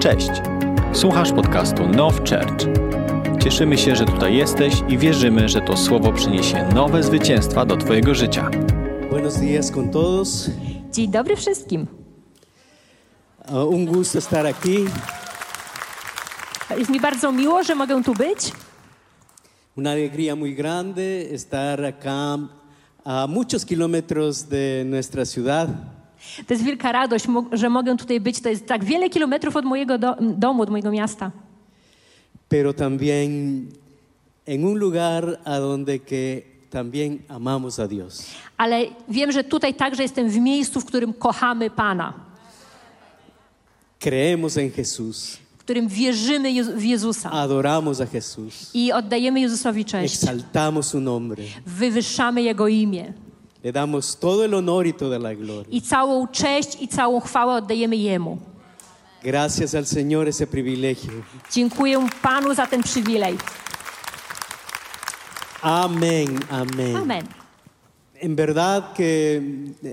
Cześć! Słuchasz podcastu Now Church. Cieszymy się, że tutaj jesteś i wierzymy, że to słowo przyniesie nowe zwycięstwa do Twojego życia. Buenos días con todos. Dzień dobry wszystkim. Uh, un gusto estar aquí. Jest mi bardzo miło, że mogę tu być. Una alegría muy grande estar acá a muchos kilómetros de nuestra ciudad. To jest wielka radość, że mogę tutaj być. To jest tak wiele kilometrów od mojego do, domu, od mojego miasta. pero también en un lugar a donde que también amamos a Dios. Ale wiem, że tutaj także jestem w miejscu, w którym kochamy Pana, Creemos en Jesús, w którym wierzymy Jezu- w Jezusa adoramos a Jesús, i oddajemy Jezusowi cześć. exaltamos su nombre, Wywyższamy Jego imię. Le damos todo el honor y toda la gloria. I całą cześć i całą chwałę oddajemy Jemu. Gracias al Señor ese privilegio. Dziękuję Panu za ten przywilej. Amén, amén. Amen. En verdad que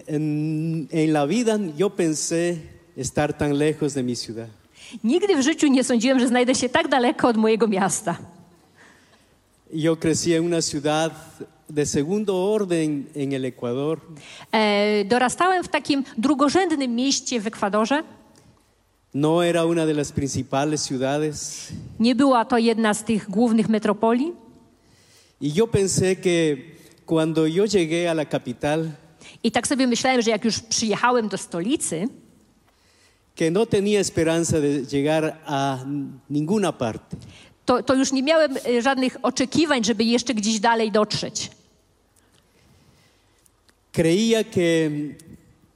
en, en la vida yo pensé estar tan lejos de mi ciudad. Nigdy w życiu nie sądziłem, że znajdę się tak daleko od mojego miasta. Yo crecí en una ciudad de segundo orden en el Ecuador, E, dorastałem w takim drugorzędnym mieście w Ekwadorze. no era una de las principales ciudades, Nie była to jedna z tych głównych metropolii. y yo pensé que cuando yo llegué a la capital, I tak sobie myślałem, że jak już przyjechałem do stolicy, que no tenía esperanza de llegar a ninguna parte. to, to już nie miałem e, żadnych oczekiwań, żeby jeszcze gdzieś dalej dotrzeć. Creía que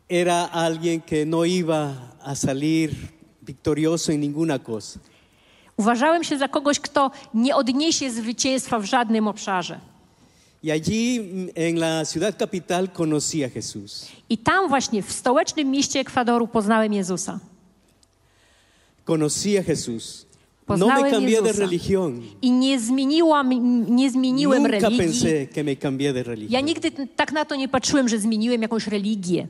era alguien que no iba a salir victorioso en ninguna cosa. Uważałem się za kogoś, kto nie odniesie zwycięstwa w żadnym obszarze. Y allí mm, en la ciudad capital conocí a Jesús. I tam właśnie w stołecznym mieście Ekwadoru poznałem Jezusa. Conocí a Jesús. No me Poznałem de religión. I nie, zmieniłam, nie zmieniłem Nunca religii. pensé que me cambié de Ja religión. nigdy t- tak na to nie patrzyłem, że zmieniłem jakąś religię.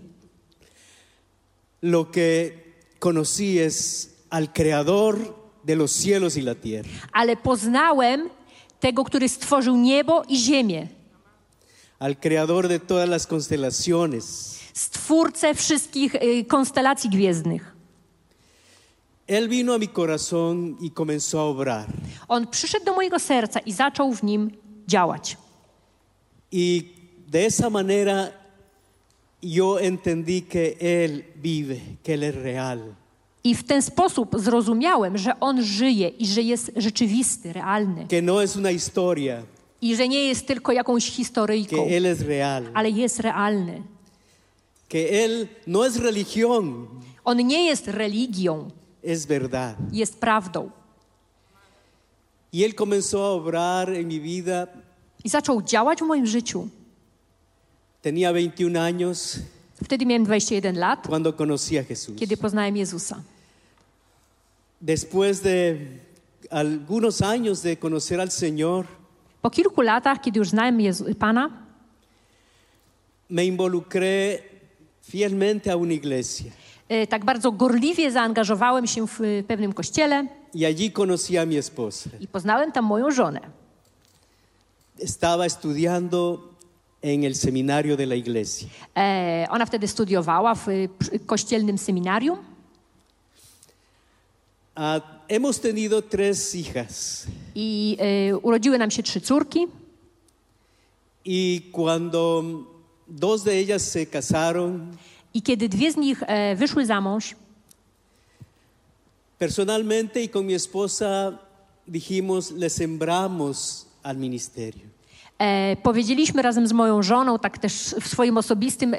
Lo que conocí es al creador de los cielos y la tierra. Ale poznałem tego, który stworzył niebo i ziemię. Al creador de todas las constelaciones. Stwórcę wszystkich y, konstelacji gwiezdnych. Él vino a mi corazón y comenzó a obrar. On przyszedł do mojego serca i zaczął w nim działać. Y de esa manera yo entendí que Él vive, que Él es real. I w ten sposób zrozumiałem, że on żyje i że jest rzeczywisty, realny. Que no es una historia, I że nie jest tylko jakąś que historyjką, Él es real. ale jest realny. Que Él no es religión, On nie jest religią, es verdad. jest prawdą. Y Él comenzó a obrar en mi vida. I zaczął działać w moim życiu. Tenía 21 años Wtedy miałem 21 lat, cuando conocí a Jesús. kiedy poznałem Jezusa. Después de algunos años de conocer al Señor, Po kilku latach, kiedy już znałem Jezu- Pana, me involucré fielmente a una iglesia. E, tak bardzo gorliwie zaangażowałem się w e, pewnym kościele Y allí conocí a mi esposa. i poznałem tam moją żonę. Estaba estudiando en el seminario de la iglesia. E, Ona wtedy studiowała w kościelnym seminarium Ah, hemos tenido tres hijas i e, urodziły nam się trzy córki. y cuando dos de ellas se casaron, I kiedy dwie z nich e, wyszły za mąż, personalmente y con mi esposa dijimos, le sembramos al ministerio. e, powiedzieliśmy razem z moją żoną, tak też w swoim osobistym, e,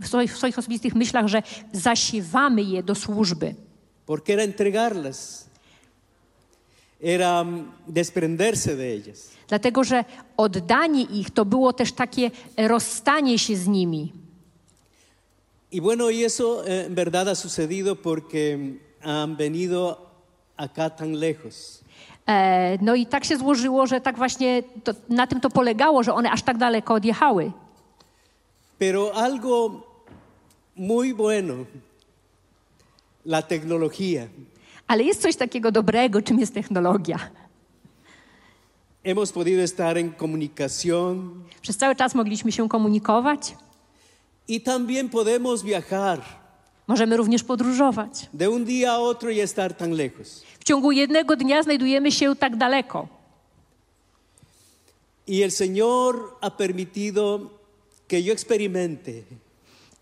w swoich, w swoich osobistych myślach, że zasiewamy je do służby. Porque era entregarlas, era mm, desprenderse de ellas. Dlatego, że oddanie ich to było też takie rozstanie się z nimi. Y bueno, y eso eh, en verdad ha sucedido porque han venido acá tan lejos. E, no i tak się złożyło, że tak właśnie to, na tym to polegało, że one aż tak daleko odjechały. Pero algo muy bueno, la tecnología. Ale jest coś takiego dobrego, czym jest technologia. Hemos podido estar en comunicación Przez cały czas mogliśmy się komunikować, y también podemos viajar możemy również podróżować. de un día a otro y estar tan lejos. W ciągu jednego dnia znajdujemy się tak daleko. Y el Señor ha permitido que yo experimente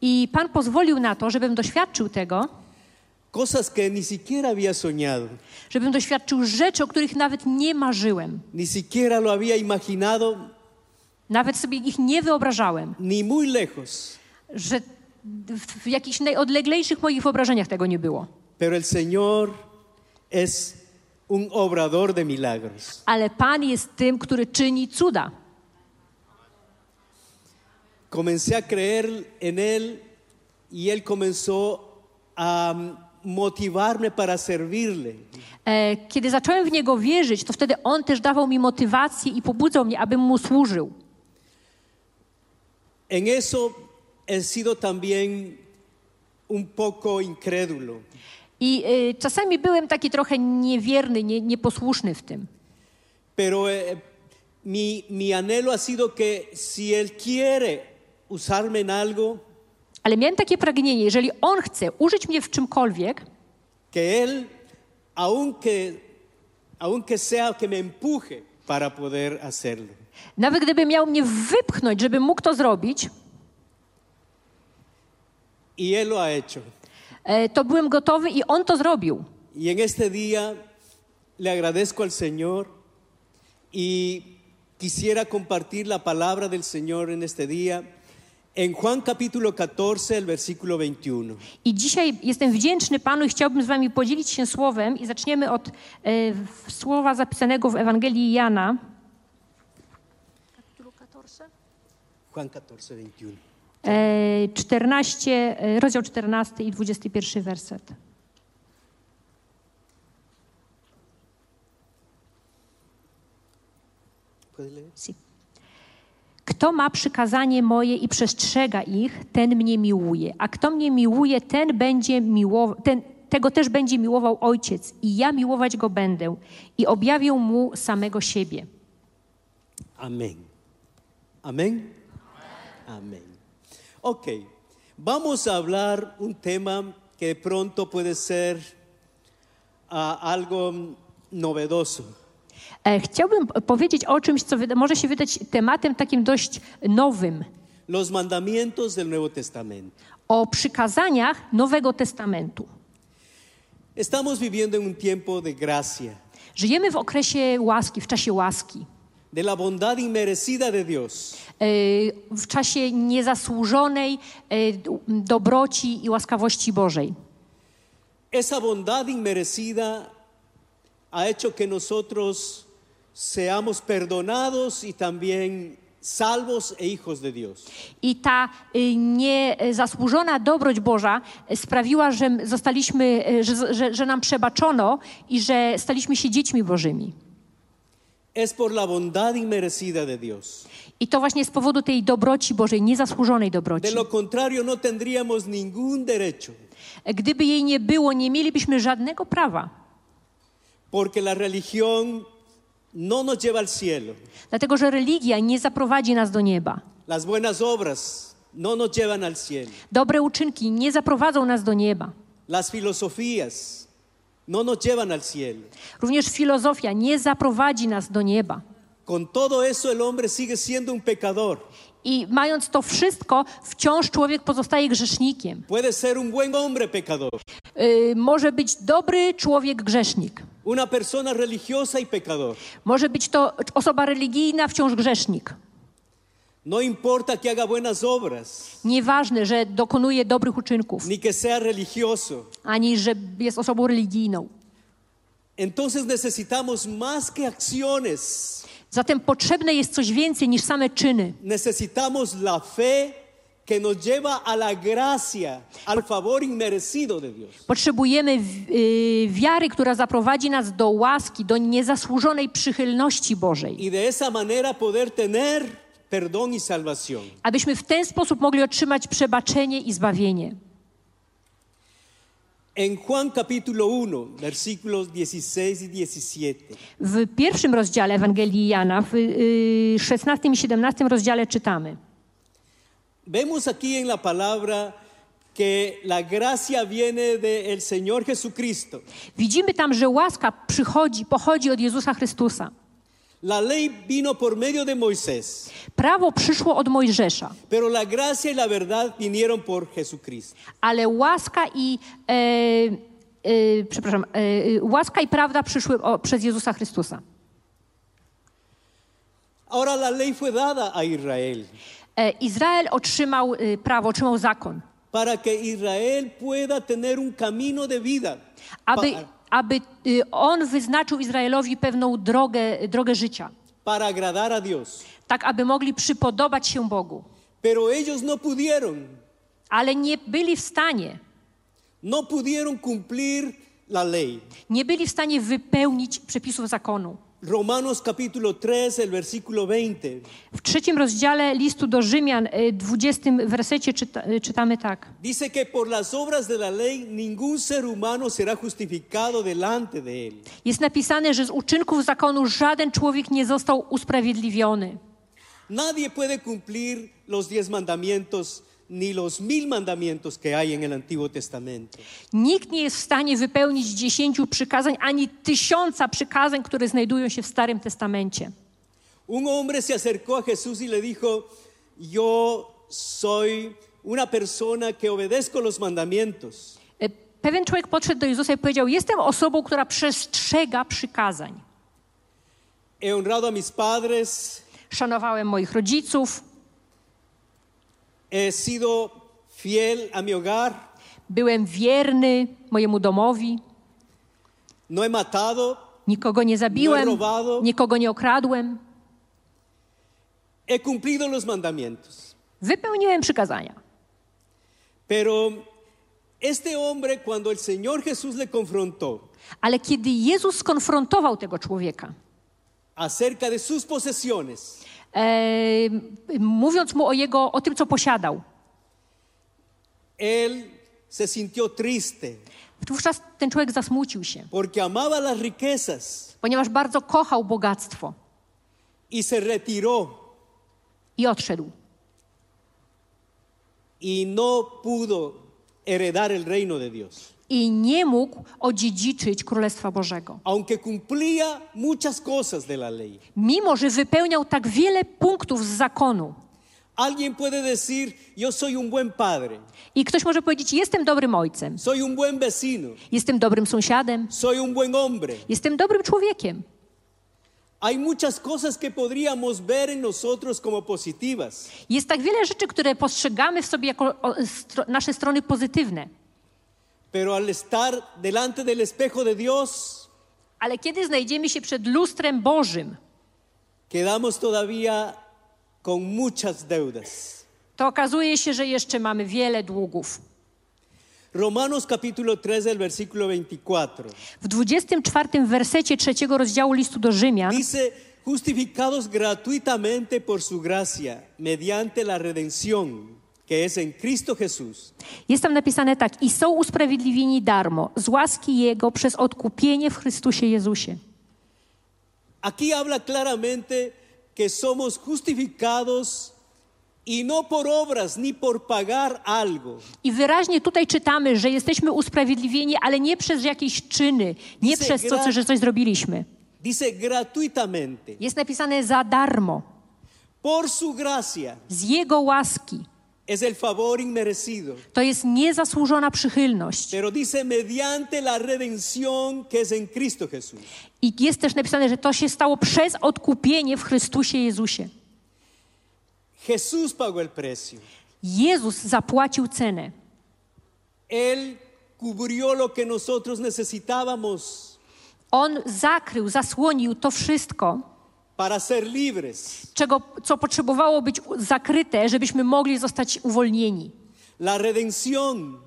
I Pan pozwolił na to, żebym doświadczył tego, cosas que ni siquiera había soñado, żebym doświadczył rzeczy, o których nawet nie marzyłem. ni siquiera lo había imaginado, Nawet sobie ich nie wyobrażałem, ni muy lejos. Że w jakichś najodleglejszych moich wyobrażeniach tego nie było. Pero el Señor es un obrador de milagros. Ale Pan jest tym, który czyni cuda. Comencé a creer en Él y Él comenzó a motivarme para servirle. E, Kiedy zacząłem w Niego wierzyć, to wtedy On też dawał mi motywację i pobudzał mnie, abym Mu służył. En eso he sido también un poco incrédulo. I e, czasami byłem taki trochę niewierny, nie, nieposłuszny w tym. Pero eh, mi, mi anhelo ha sido que si Él quiere usarme en algo, Ale miałem takie pragnienie, jeżeli On chce użyć mnie w czymkolwiek, que Él, aunque, aunque sea que me empuje para poder hacerlo. nawet gdyby miał mnie wypchnąć, żebym mógł to zrobić, Y Él lo ha hecho. e, to byłem gotowy i On to zrobił. Y en este día le agradezco al Señor y quisiera compartir la palabra del Señor en este día en Juan capítulo 14, el versículo 21. I dzisiaj jestem wdzięczny Panu i chciałbym z Wami podzielić się słowem i zaczniemy od e, słowa zapisanego w Ewangelii Jana. Juan 14, 21. E, 14, e, rozdział 14 i 21 werset. Kto ma przykazanie moje i przestrzega ich, ten mnie miłuje. A kto mnie miłuje, ten będzie miłował, ten, tego też będzie miłował Ojciec. I ja miłować go będę i objawię mu samego siebie. Amén. Amén. Amén. Ok, vamos a hablar un tema que de pronto puede ser ah, algo novedoso. E, Chciałbym powiedzieć o czymś, co może się wydać tematem takim dość nowym. Los mandamientos del Nuevo Testamento. O przykazaniach Nowego Testamentu. Estamos viviendo en un tiempo de gracia, Żyjemy w okresie łaski, w czasie łaski. De la bondad inmerecida de Dios. E, w czasie niezasłużonej e, dobroci i łaskawości Bożej. Esa bondad inmerecida ha hecho que nosotros seamos perdonados y también salvos e hijos de Dios. I ta y, niezasłużona dobroć Boża sprawiła, że zostaliśmy, że, że, że nam przebaczono i że staliśmy się dziećmi Bożymi. Es por la bondad inmerecida de Dios. I to właśnie z powodu tej dobroci Bożej, niezasłużonej dobroci. De lo contrario, no tendríamos ningún derecho, Gdyby jej nie było, nie mielibyśmy żadnego prawa. porque la religión no nos lleva al cielo. Dlatego, że religia nie zaprowadzi nas do nieba. Las buenas obras no nos llevan al cielo. Dobre uczynki nie zaprowadzą nas do nieba. Las filosofías no nos llevan al cielo. Również filozofia nie zaprowadzi nas do nieba. Con todo eso el hombre sigue siendo un pecador. I mając to wszystko, wciąż człowiek pozostaje grzesznikiem. Puede ser un buen hombre pecador, Y, może być dobry człowiek grzesznik. una persona religiosa y pecador. Może być to osoba religijna, wciąż grzesznik. No importa que haga buenas obras, Nieważne, że dokonuje dobrych uczynków, ni que sea religioso. ani że jest osobą religijną. Entonces necesitamos más que acciones. Zatem potrzebne jest coś więcej niż same czyny. Necesitamos la fe que nos lleva a la gracia, al favor inmerecido de Dios. Potrzebujemy y, wiary, która zaprowadzi nas do łaski, do niezasłużonej przychylności Bożej. Y de esa manera poder tener perdón y salvación. Abyśmy w ten sposób mogli otrzymać przebaczenie i zbawienie. En Juan capítulo 1, versículos 16 y 17, W pierwszym rozdziale Ewangelii Jana, w y, 16 i 17 rozdziale czytamy. vemos aquí en la palabra que la gracia viene del Señor Jesucristo. Widzimy tam, że łaska przychodzi, pochodzi od Jezusa Chrystusa. La ley vino por medio de Moisés, Prawo przyszło od Mojżesza, pero la gracia y la verdad vinieron por Jesucristo. ale łaska i e, e, przepraszam, e, łaska i prawda przyszły o, przez Jezusa Chrystusa. Ahora la ley fue dada a Israel E, Izrael otrzymał e, prawo, otrzymał zakon, para que Israel pueda tener un camino de vida. aby, pa- aby y, on wyznaczył Izraelowi pewną drogę, drogę życia, para agradar a Dios. tak aby mogli przypodobać się Bogu. Pero ellos no pudieron, Ale nie byli w stanie, no pudieron cumplir la ley. nie byli w stanie wypełnić przepisów zakonu. Romanos capítulo 3, el versículo 20. W trzecim rozdziale listu do Rzymian, y, 20 wersecie czyta, y, czytamy tak. Dice que por las obras de la ley ningún ser humano será justificado delante de él. Jest napisane, że z uczynków zakonu żaden człowiek nie został usprawiedliwiony. Nadie puede cumplir los diez mandamientos ni los mil mandamientos que hay en el Antiguo Testamento. Nikt nie jest w stanie wypełnić dziesięciu przykazań ani tysiąca przykazań, które znajdują się w Starym Testamencie. Un hombre se acercó a Jesús y le dijo, yo soy una persona que obedezco los mandamientos. E, Pewien człowiek podszedł do Jezusa i powiedział: Jestem osobą, która przestrzega przykazań. He honrado a mis padres, Szanowałem moich rodziców, he sido fiel a mi hogar, byłem wierny mojemu domowi, no he matado, nikogo nie zabiłem, No he robado. nikogo nie okradłem. he cumplido los mandamientos. Wypełniłem przykazania. Pero este hombre, cuando el Señor Jesús le confrontó Ale kiedy Jezus skonfrontował tego człowieka, acerca de sus posesiones, e, mówiąc mu o, jego, o tym, co posiadał, él se sintió triste wówczas ten człowiek zasmucił się, porque amaba las riquezas ponieważ bardzo kochał bogactwo y se retiró i odszedł. y no pudo heredar el reino de Dios. I nie mógł odziedziczyć Królestwa Bożego. Aunque cumplía muchas cosas de la ley. Mimo, że wypełniał tak wiele punktów z zakonu. Alguien puede decir, yo soy un buen padre, I ktoś może powiedzieć: Jestem dobrym ojcem, soy un buen vecino, jestem dobrym sąsiadem, soy un buen hombre. jestem dobrym człowiekiem. Hay muchas cosas que podríamos ver en nosotros como positivas, Jest tak wiele rzeczy, które postrzegamy w sobie jako nasze strony pozytywne. Pero al estar delante del espejo de Dios, Ale kiedy znajdziemy się przed lustrem Bożym, quedamos todavía con muchas deudas. to okazuje się, że jeszcze mamy wiele długów. Romanos capítulo 3, el versículo 24. W 24 wersecie trzeciego rozdziału listu do Rzymian Dice, justificados gratuitamente por su gracia, mediante la redención que es en Cristo Jesús, jest tam napisane tak: I są usprawiedliwieni darmo, z łaski Jego przez odkupienie w Chrystusie Jezusie. Aquí habla claramente que somos justificados y no por obras ni por pagar algo. I wyraźnie tutaj czytamy, że jesteśmy usprawiedliwieni, ale nie przez jakieś czyny, nie Dice przez to, że coś zrobiliśmy. Dice gratuitamente, Jest napisane za darmo, por su gracia, z Jego łaski. To jest niezasłużona przychylność. Pero dice mediante la redención que es en Cristo Jesús. I jest też napisane, że to się stało przez odkupienie w Chrystusie Jezusie. Jesús pagó el precio. Jezus zapłacił cenę. Él cubrió lo que nosotros necesitábamos On zakrył, zasłonił to wszystko. Czego, co potrzebowało być zakryte, żebyśmy mogli zostać uwolnieni. La redención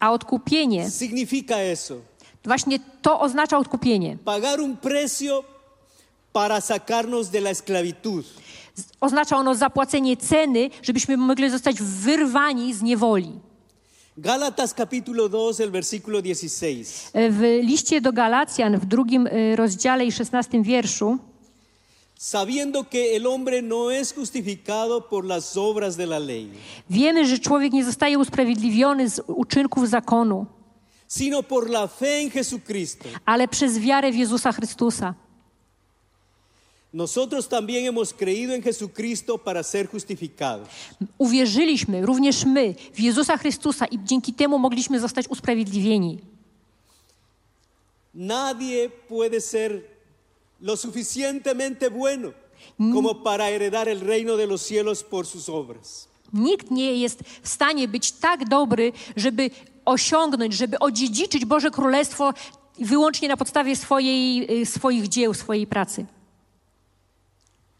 A odkupienie, significa eso. właśnie to oznacza odkupienie. Pagar un precio para sacarnos de la esclavitud. Oznacza ono zapłacenie ceny, żebyśmy mogli zostać wyrwani z niewoli. Gálatas capítulo 2, el versículo 16. E, W liście do Galacjan w drugim e, rozdziale i szesnastym wierszu Sabiendo que el hombre no es justificado por las obras de la ley, wiemy, że człowiek nie zostaje usprawiedliwiony z uczynków zakonu, sino por la fe en Jesucristo. ale przez wiarę w Jezusa Chrystusa. Nosotros también hemos creído en Jesucristo para ser justificados. Uwierzyliśmy, również my, w Jezusa Chrystusa i dzięki temu mogliśmy zostać usprawiedliwieni. Nadie puede ser lo suficientemente bueno como para heredar el reino de los cielos por sus obras. Nikt nie jest w stanie być tak dobry, żeby osiągnąć, żeby odziedziczyć Boże Królestwo wyłącznie na podstawie swojej, swoich dzieł, swojej pracy.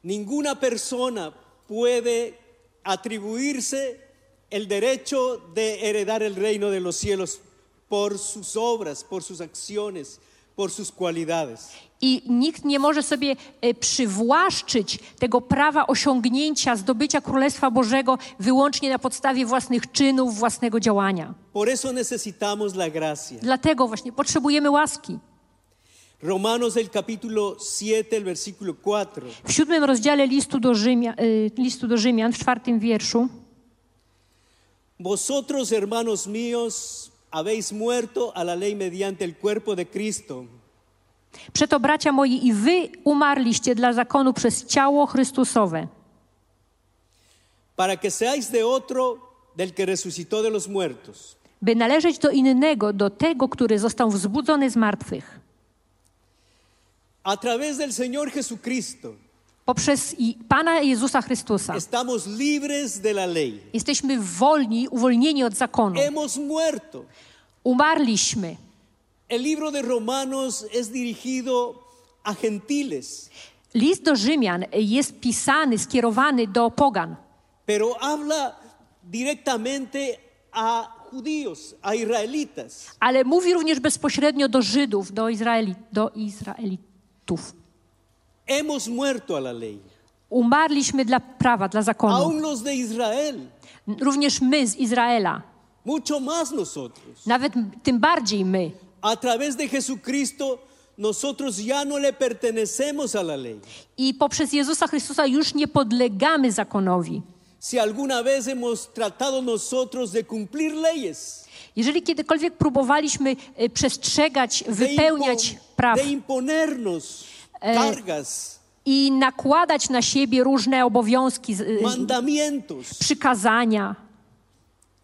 Ninguna persona puede atribuirse el derecho de heredar el reino de los cielos por sus obras, por sus acciones, por sus cualidades. I nikt nie może sobie e, przywłaszczyć tego prawa osiągnięcia, zdobycia Królestwa Bożego wyłącznie na podstawie własnych czynów, własnego działania. Dlatego właśnie potrzebujemy łaski. Romanos el capítulo 7, el versículo 4. W siódmym rozdziale listu do, Rzymia, y, listu do Rzymian, w czwartym wierszu, Vosotros, hermanos míos, habéis muerto a la ley mediante el cuerpo de Cristo, Przeto, bracia moi, i wy umarliście dla zakonu przez ciało Chrystusowe, para que seáis de otro del que resucitó de los muertos. by należeć do innego, do tego, który został wzbudzony z martwych. A través del Señor Jesucristo Poprzez Pana Jezusa Chrystusa estamos libres de la ley. jesteśmy wolni, uwolnieni od zakonu. Hemos muerto. Umarliśmy. El libro de Romanos es dirigido a gentiles, List do Rzymian jest pisany, skierowany do pogan, pero habla directamente a judíos, a israelitas. ale mówi również bezpośrednio do Żydów, do, Izraeli, do Izraelitów. Hemos muerto a la ley. Umarliśmy dla prawa, dla zakonu. Los de Israel, Również my z Izraela, mucho más nosotros. nawet tym bardziej my. A través de Jesucristo, nosotros ya no le pertenecemos a la ley. I poprzez Jezusa Chrystusa już nie podlegamy zakonowi. Si alguna vez hemos tratado nosotros de cumplir leyes, Jeżeli kiedykolwiek próbowaliśmy e, przestrzegać, wypełniać praw de imponernos cargas, i nakładać na siebie różne obowiązki, e, mandamientos, przykazania,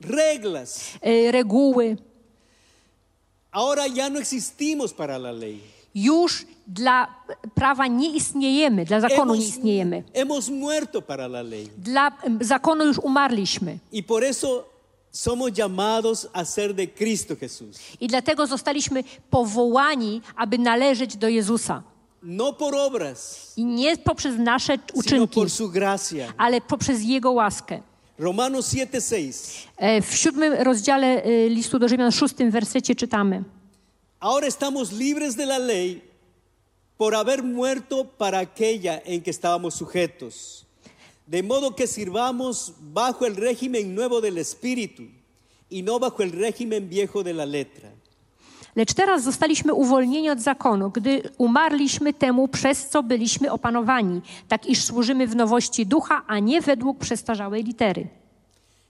reglas, e, reguły, ahora ya no existimos para la ley. już dla prawa nie istniejemy, dla zakonu nie istniejemy. hemos muerto para la ley. Dla zakonu już umarliśmy. Y por eso somos llamados a ser de Cristo Jesús. I dlatego zostaliśmy powołani, aby należeć do Jezusa. No por obras, I nie poprzez nasze sino uczynki, por su gracia. ale poprzez Jego łaskę. Romanos 7:6. E, W siódmym rozdziale e, listu do Rzymian, szóstym wersecie czytamy. Ahora estamos libres de la ley por haber muerto para aquella en que estábamos sujetos. De modo que sirvamos bajo el régimen nuevo del Espíritu y no bajo el régimen viejo de la letra. Lecz teraz zostaliśmy uwolnieni od zakonu, gdy umarliśmy temu, przez co byliśmy opanowani, tak iż służymy w nowości ducha, a nie według przestarzałej litery.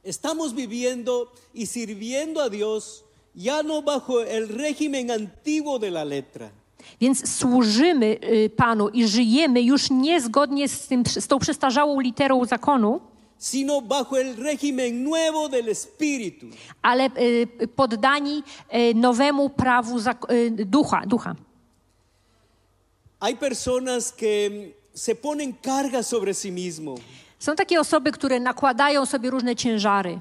Estamos viviendo y sirviendo a Dios ya no bajo el régimen antiguo de la letra, Więc służymy y, Panu i żyjemy już nie zgodnie z, tym, z tą przestarzałą literą zakonu, sino bajo el régimen nuevo del Espíritu. ale y, poddani y, nowemu prawu y, ducha, ducha. Hay personas que se ponen cargas sobre sí mismos Są takie osoby, które nakładają sobie różne ciężary.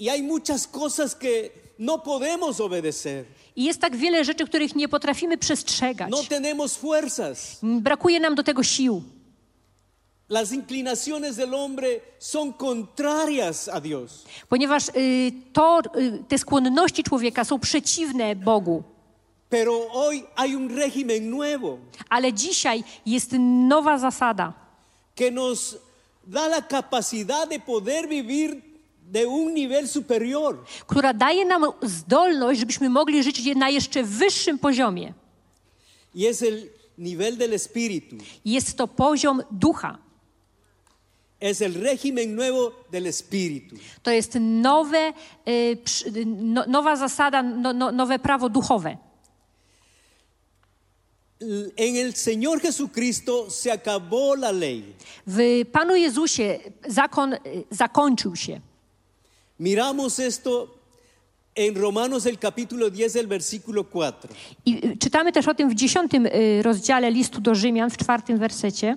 y hay muchas cosas que no podemos obedecer. I jest tak wiele rzeczy, których nie potrafimy przestrzegać. No tenemos fuerzas. Brakuje nam do tego sił. Las inclinaciones del hombre son contrarias a Dios. Ponieważ y, to, y, te skłonności człowieka są przeciwne Bogu. Pero hoy hay un régimen nuevo Ale dzisiaj jest nowa zasada, que nos da la capacidad de poder vivir de un nivel superior. która daje nam zdolność, żebyśmy mogli żyć na jeszcze wyższym poziomie. Y es el nivel del espíritu. Jest to poziom ducha. Es el régimen nuevo del espíritu. To jest nowe, y, przy- no, nowa zasada, no, no, nowe prawo duchowe. En el Señor Jesucristo se acabó la ley. W Panu Jezusie zakon y, zakończył się. Miramos esto en Romanos el capítulo 10, el versículo 4. I y, czytamy też o tym w dziesiątym y, rozdziale listu do Rzymian, w czwartym wersecie.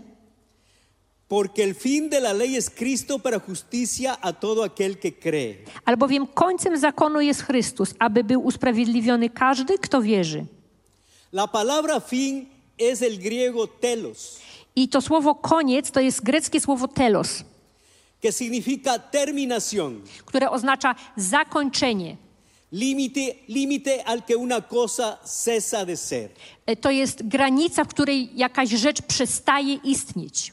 Porque el fin de la ley es Cristo para justicia a todo aquel que cree. Albowiem końcem zakonu jest Chrystus, aby był usprawiedliwiony każdy, kto wierzy. La palabra fin es el griego telos, I to słowo koniec to jest greckie słowo telos, que significa terminación, które oznacza zakończenie. límite, límite al que una cosa cesa de ser. E, To jest granica, w której jakaś rzecz przestaje istnieć.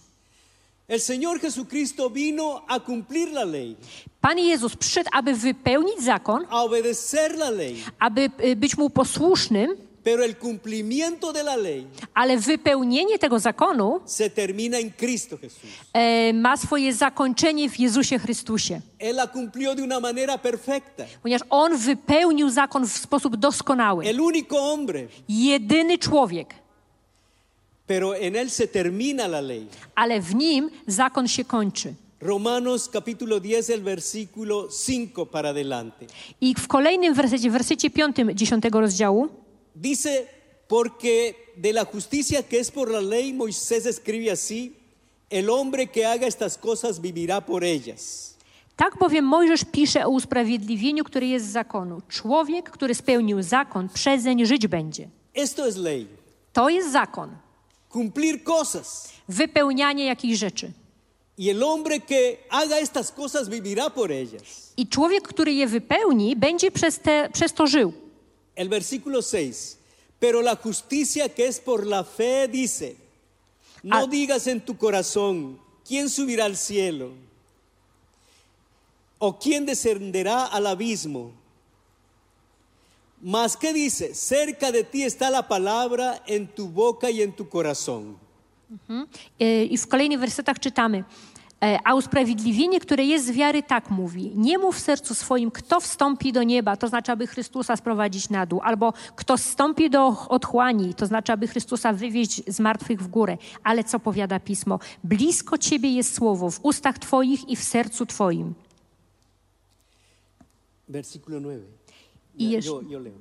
El Señor Jesucristo vino a cumplir la ley, Pan Jezus przyszedł, aby wypełnić zakon, a obedecer la ley, aby y, być mu posłusznym, pero el cumplimiento de la ley ale wypełnienie tego zakonu se termina en Cristo Jesús. e, ma swoje zakończenie w Jezusie Chrystusie. Él la cumplió de una manera perfecta. Ponieważ On wypełnił zakon w sposób doskonały. El único hombre, Jedyny człowiek, pero en él se termina la ley. ale w nim zakon się kończy. Romanos capítulo 10, el versículo 5 para adelante. I w kolejnym wersecie, w wersecie 5 dziesiątego rozdziału, Dice, porque de la justicia que es por la ley, Moisés escribe así, el hombre que haga estas cosas vivirá por ellas. tak bowiem Mojżesz pisze o usprawiedliwieniu, które jest z zakonu. Człowiek, który spełnił zakon, przezeń żyć będzie. Esto es ley, To jest zakon. Cumplir cosas. Wypełnianie jakichś rzeczy. Y el hombre que haga estas cosas vivirá por ellas. I człowiek, który je wypełni, będzie przez, te, przez to żył. El versículo 6, pero la justicia que es por la fe dice, no Ah. digas en tu corazón, ¿quién subirá al cielo? ¿O quién descenderá al abismo? Mas ¿qué dice? Cerca de ti está la palabra en tu boca y en tu corazón. E, I w kolejnych wersetach czytamy. e, A usprawiedliwienie, które jest z wiary, tak mówi. Nie mów w sercu swoim, kto wstąpi do nieba, to znaczy, aby Chrystusa sprowadzić na dół, albo kto wstąpi do otchłani, to znaczy, aby Chrystusa wywieźć z martwych w górę. Ale co powiada Pismo? Blisko Ciebie jest słowo, w ustach Twoich i w sercu Twoim. Versículo 9. Y es- yo, yo leo.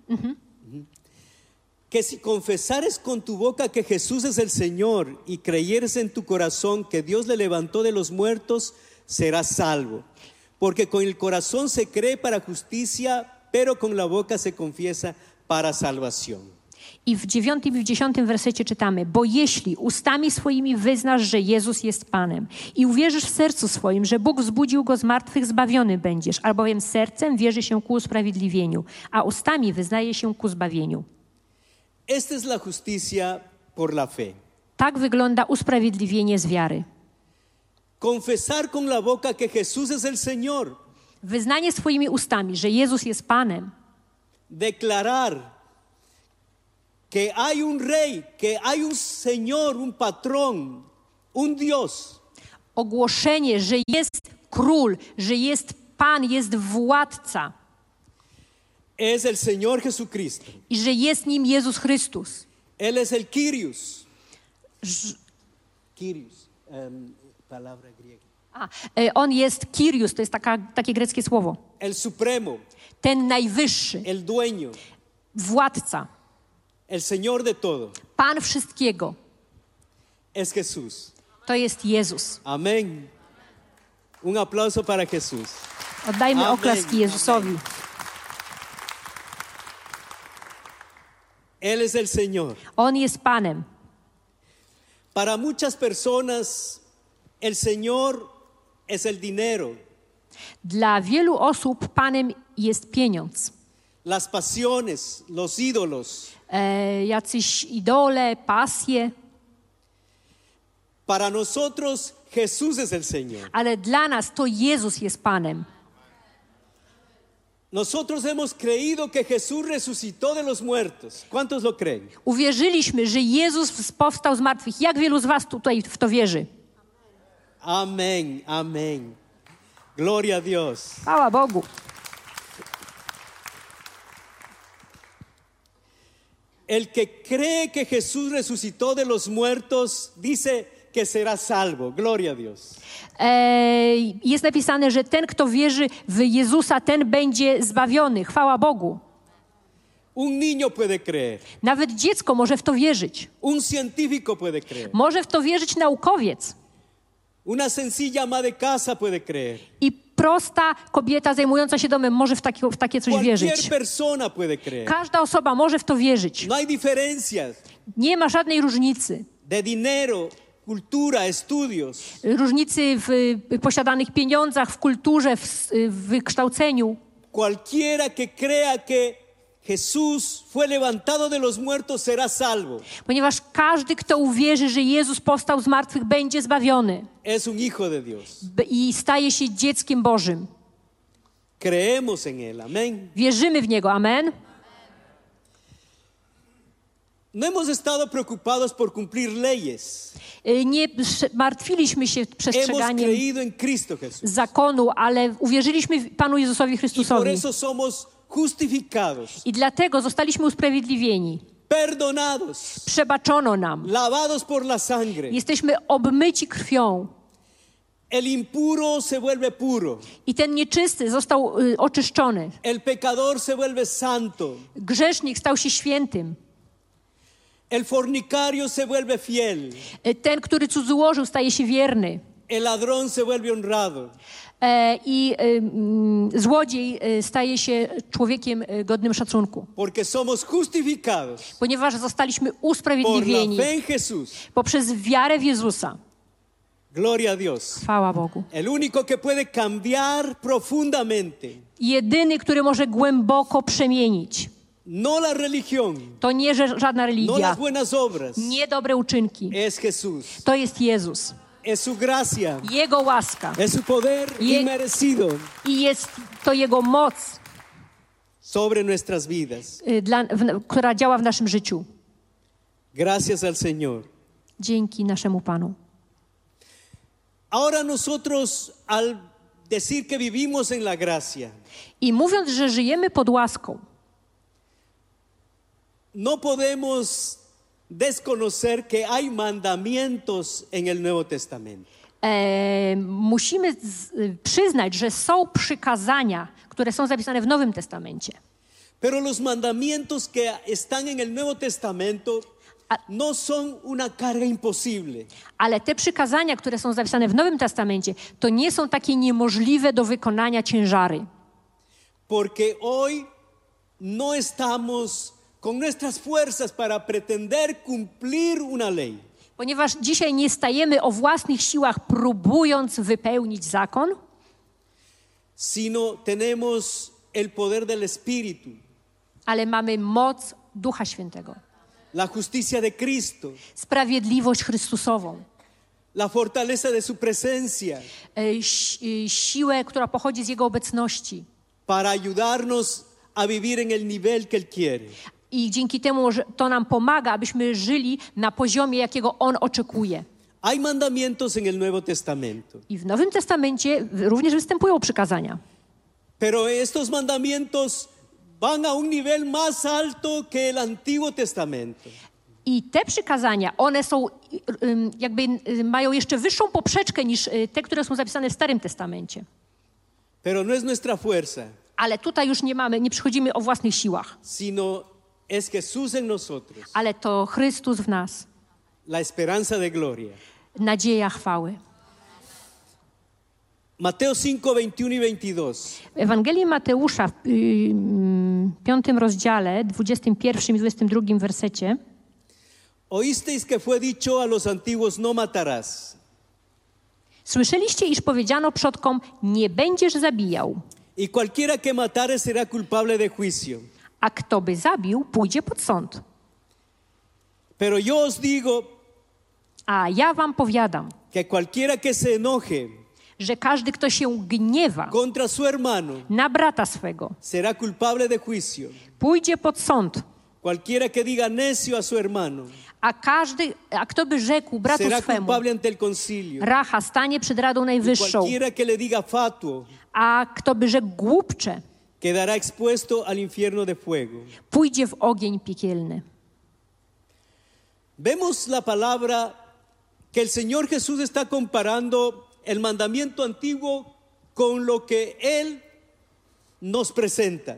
Que si confesares con tu boca que Jesús es el Señor y creyeres en tu corazón que Dios le levantó de los muertos, serás salvo. Porque con el corazón se cree para justicia, pero con la boca se confiesa para salvación. I w dziewiątym i w dziesiątym wersecie czytamy: Bo jeśli ustami swoimi wyznasz, że Jezus jest Panem i uwierzysz w sercu swoim, że Bóg wzbudził go z martwych, zbawiony będziesz, albowiem sercem wierzy się ku usprawiedliwieniu, a ustami wyznaje się ku zbawieniu. Esta es la justicia por la fe. Tak wygląda usprawiedliwienie z wiary. Confesar con la boca que Jesús es el Señor. Wyznanie swoimi ustami, że Jezus jest Panem, declarar que hay un rey, que hay un señor, un patrón, un Dios, ogłoszenie, że jest król, że jest Pan, jest władca es el Señor Jesucristo. i że jest nim Jezus Chrystus. Él es el Kyrios. Ż- Kyrios, em, palabra griega. A, e, on jest Kyrios, to jest taka, takie greckie słowo. El Supremo, Ten najwyższy, el dueño, władca, el Señor de todo, Pan wszystkiego. es Jesús. To jest Jezus. Amén. Un aplauso para Jesús. Oddajmy Amen. oklaski Jezusowi. Él es el Señor. On jest Panem. Para muchas personas, el Señor es el dinero, Dla wielu osób Panem jest pieniądz. las pasiones, los ídolos. E, jacyś idole, pasje, Para nosotros Jesús es el Señor. ale dla nas to Jezus jest Panem. Nosotros hemos creído que Jesús resucitó de los muertos. ¿Cuántos lo creen? Uwierzyliśmy, że Jezus powstał z martwych. Jak wielu z was tutaj w to wierzy? Amén, amén. Gloria a Dios. Chwała Bogu. El que cree que Jesús resucitó de los muertos dice que será salvo. Gloria a Dios. E, jest napisane, że ten, kto wierzy w Jezusa, ten będzie zbawiony. Chwała Bogu. Un niño puede creer, Nawet dziecko może w to wierzyć. un científico puede creer, Może w to wierzyć naukowiec. Una sencilla ama de casa puede creer, I prosta kobieta zajmująca się domem może w takie, w takie coś wierzyć. persona puede creer. Każda osoba może w to wierzyć. No hay diferencias Nie ma żadnej różnicy. de dinero, cultura, estudios. Różnicy w posiadanych pieniądzach, w kulturze, w, w wykształceniu. Cualquiera que crea que Ponieważ każdy, kto uwierzy, że Jezus powstał z martwych, będzie zbawiony i staje się dzieckiem Bożym. Wierzymy w Niego. Amen. No hemos estado preocupados por cumplir leyes. Y, Nie martwiliśmy się przestrzeganiem Cristo zakonu, ale uwierzyliśmy Panu Jezusowi Y por Chrystusowi. eso somos justificados, I dlatego zostaliśmy usprawiedliwieni. perdonados, Przebaczono nam. lavados por la sangre. Jesteśmy obmyci krwią. El impuro se vuelve puro. I ten nieczysty został y, oczyszczony. El pecador se vuelve santo. Grzesznik stał się świętym. El fornicario se vuelve fiel. Y, Ten, który cudzołożył, staje się wierny. El ladrón se vuelve honrado. E, I y, mm, złodziej y, staje się człowiekiem y, godnym szacunku. Porque somos justificados Ponieważ zostaliśmy por la usprawiedliwieni fe en Jesús. poprzez wiarę w Jezusa. Gloria a Dios. Chwała Bogu. El único que puede cambiar profundamente, Jedyny, który może głęboko przemienić. No la religión, To nie żadna no religia, las buenas obras, nie dobre uczynki. es Jesús. To jest Jezus. Es su gracia, Jego łaska. es su poder Je- inmerecido I jest to Jego moc, sobre nuestras vidas. y, dla, w, która działa w naszym życiu. Gracias al Señor. Dzięki naszemu Panu. Ahora nosotros, al decir que vivimos en la gracia, I mówiąc, że żyjemy pod łaską, no podemos desconocer que hay mandamientos en el Nuevo Testamento. e, musimy z, przyznać, że są przykazania, które są zapisane w Nowym Testamencie. Pero los mandamientos que están en el Nuevo Testamento A- no son una carga imposible. Ale te przykazania, które są zapisane w Nowym Testamencie, to nie są takie niemożliwe do wykonania ciężary. Porque hoy no estamos con nuestras fuerzas para pretender cumplir una ley, Ponieważ dzisiaj nie stajemy o własnych siłach, próbując wypełnić zakon, sino tenemos el poder del Espíritu, ale mamy moc Ducha Świętego, la justicia de Cristo, sprawiedliwość Chrystusową, la fortaleza de su presencia. E, si- e, siłę, która pochodzi z Jego obecności. para ayudarnos a vivir en el nivel que Él quiere. I dzięki temu, że to nam pomaga, abyśmy żyli na poziomie, jakiego On oczekuje. Hay mandamientos en el Nuevo Testamento, I w Nowym Testamencie również występują przykazania. pero estos mandamientos van a un nivel más alto que el Antiguo Testamento. I te przykazania, one są jakby y, mają jeszcze wyższą poprzeczkę niż y, te, które są zapisane w Starym Testamencie. Pero no es nuestra fuerza, Ale tutaj już nie mamy, nie przychodzimy o własnych siłach, sino es Jesús en nosotros, ale to Chrystus w nas, la esperanza de gloria. nadzieja chwały. Mateo 5, 21 y 22. W Ewangelii Mateusza w y, mm, piątym rozdziale, 21 i 22 wersecie Oísteis que fue dicho a los antiguos, no matarás. Słyszeliście, iż powiedziano przodkom, nie będziesz zabijał, Y cualquiera que matare será culpable de juicio. A kto by zabił, pójdzie pod sąd. Pero yo os digo A ja wam powiadam, que cualquiera que se enoje że każdy, kto się gniewa contra su hermano na brata swego, será culpable de juicio. pójdzie pod sąd. Cualquiera que diga necio a su hermano A każdy, a kto by rzekł bratu será swemu, culpable ante el concilio. racha, stanie przed Radą Najwyższą, Cualquiera que le diga fatuo a kto by rzekł głupcze, quedará expuesto al infierno de fuego. pójdzie w ogień piekielny. Vemos la palabra que el Señor Jesús está comparando el mandamiento antiguo con lo que Él nos presenta.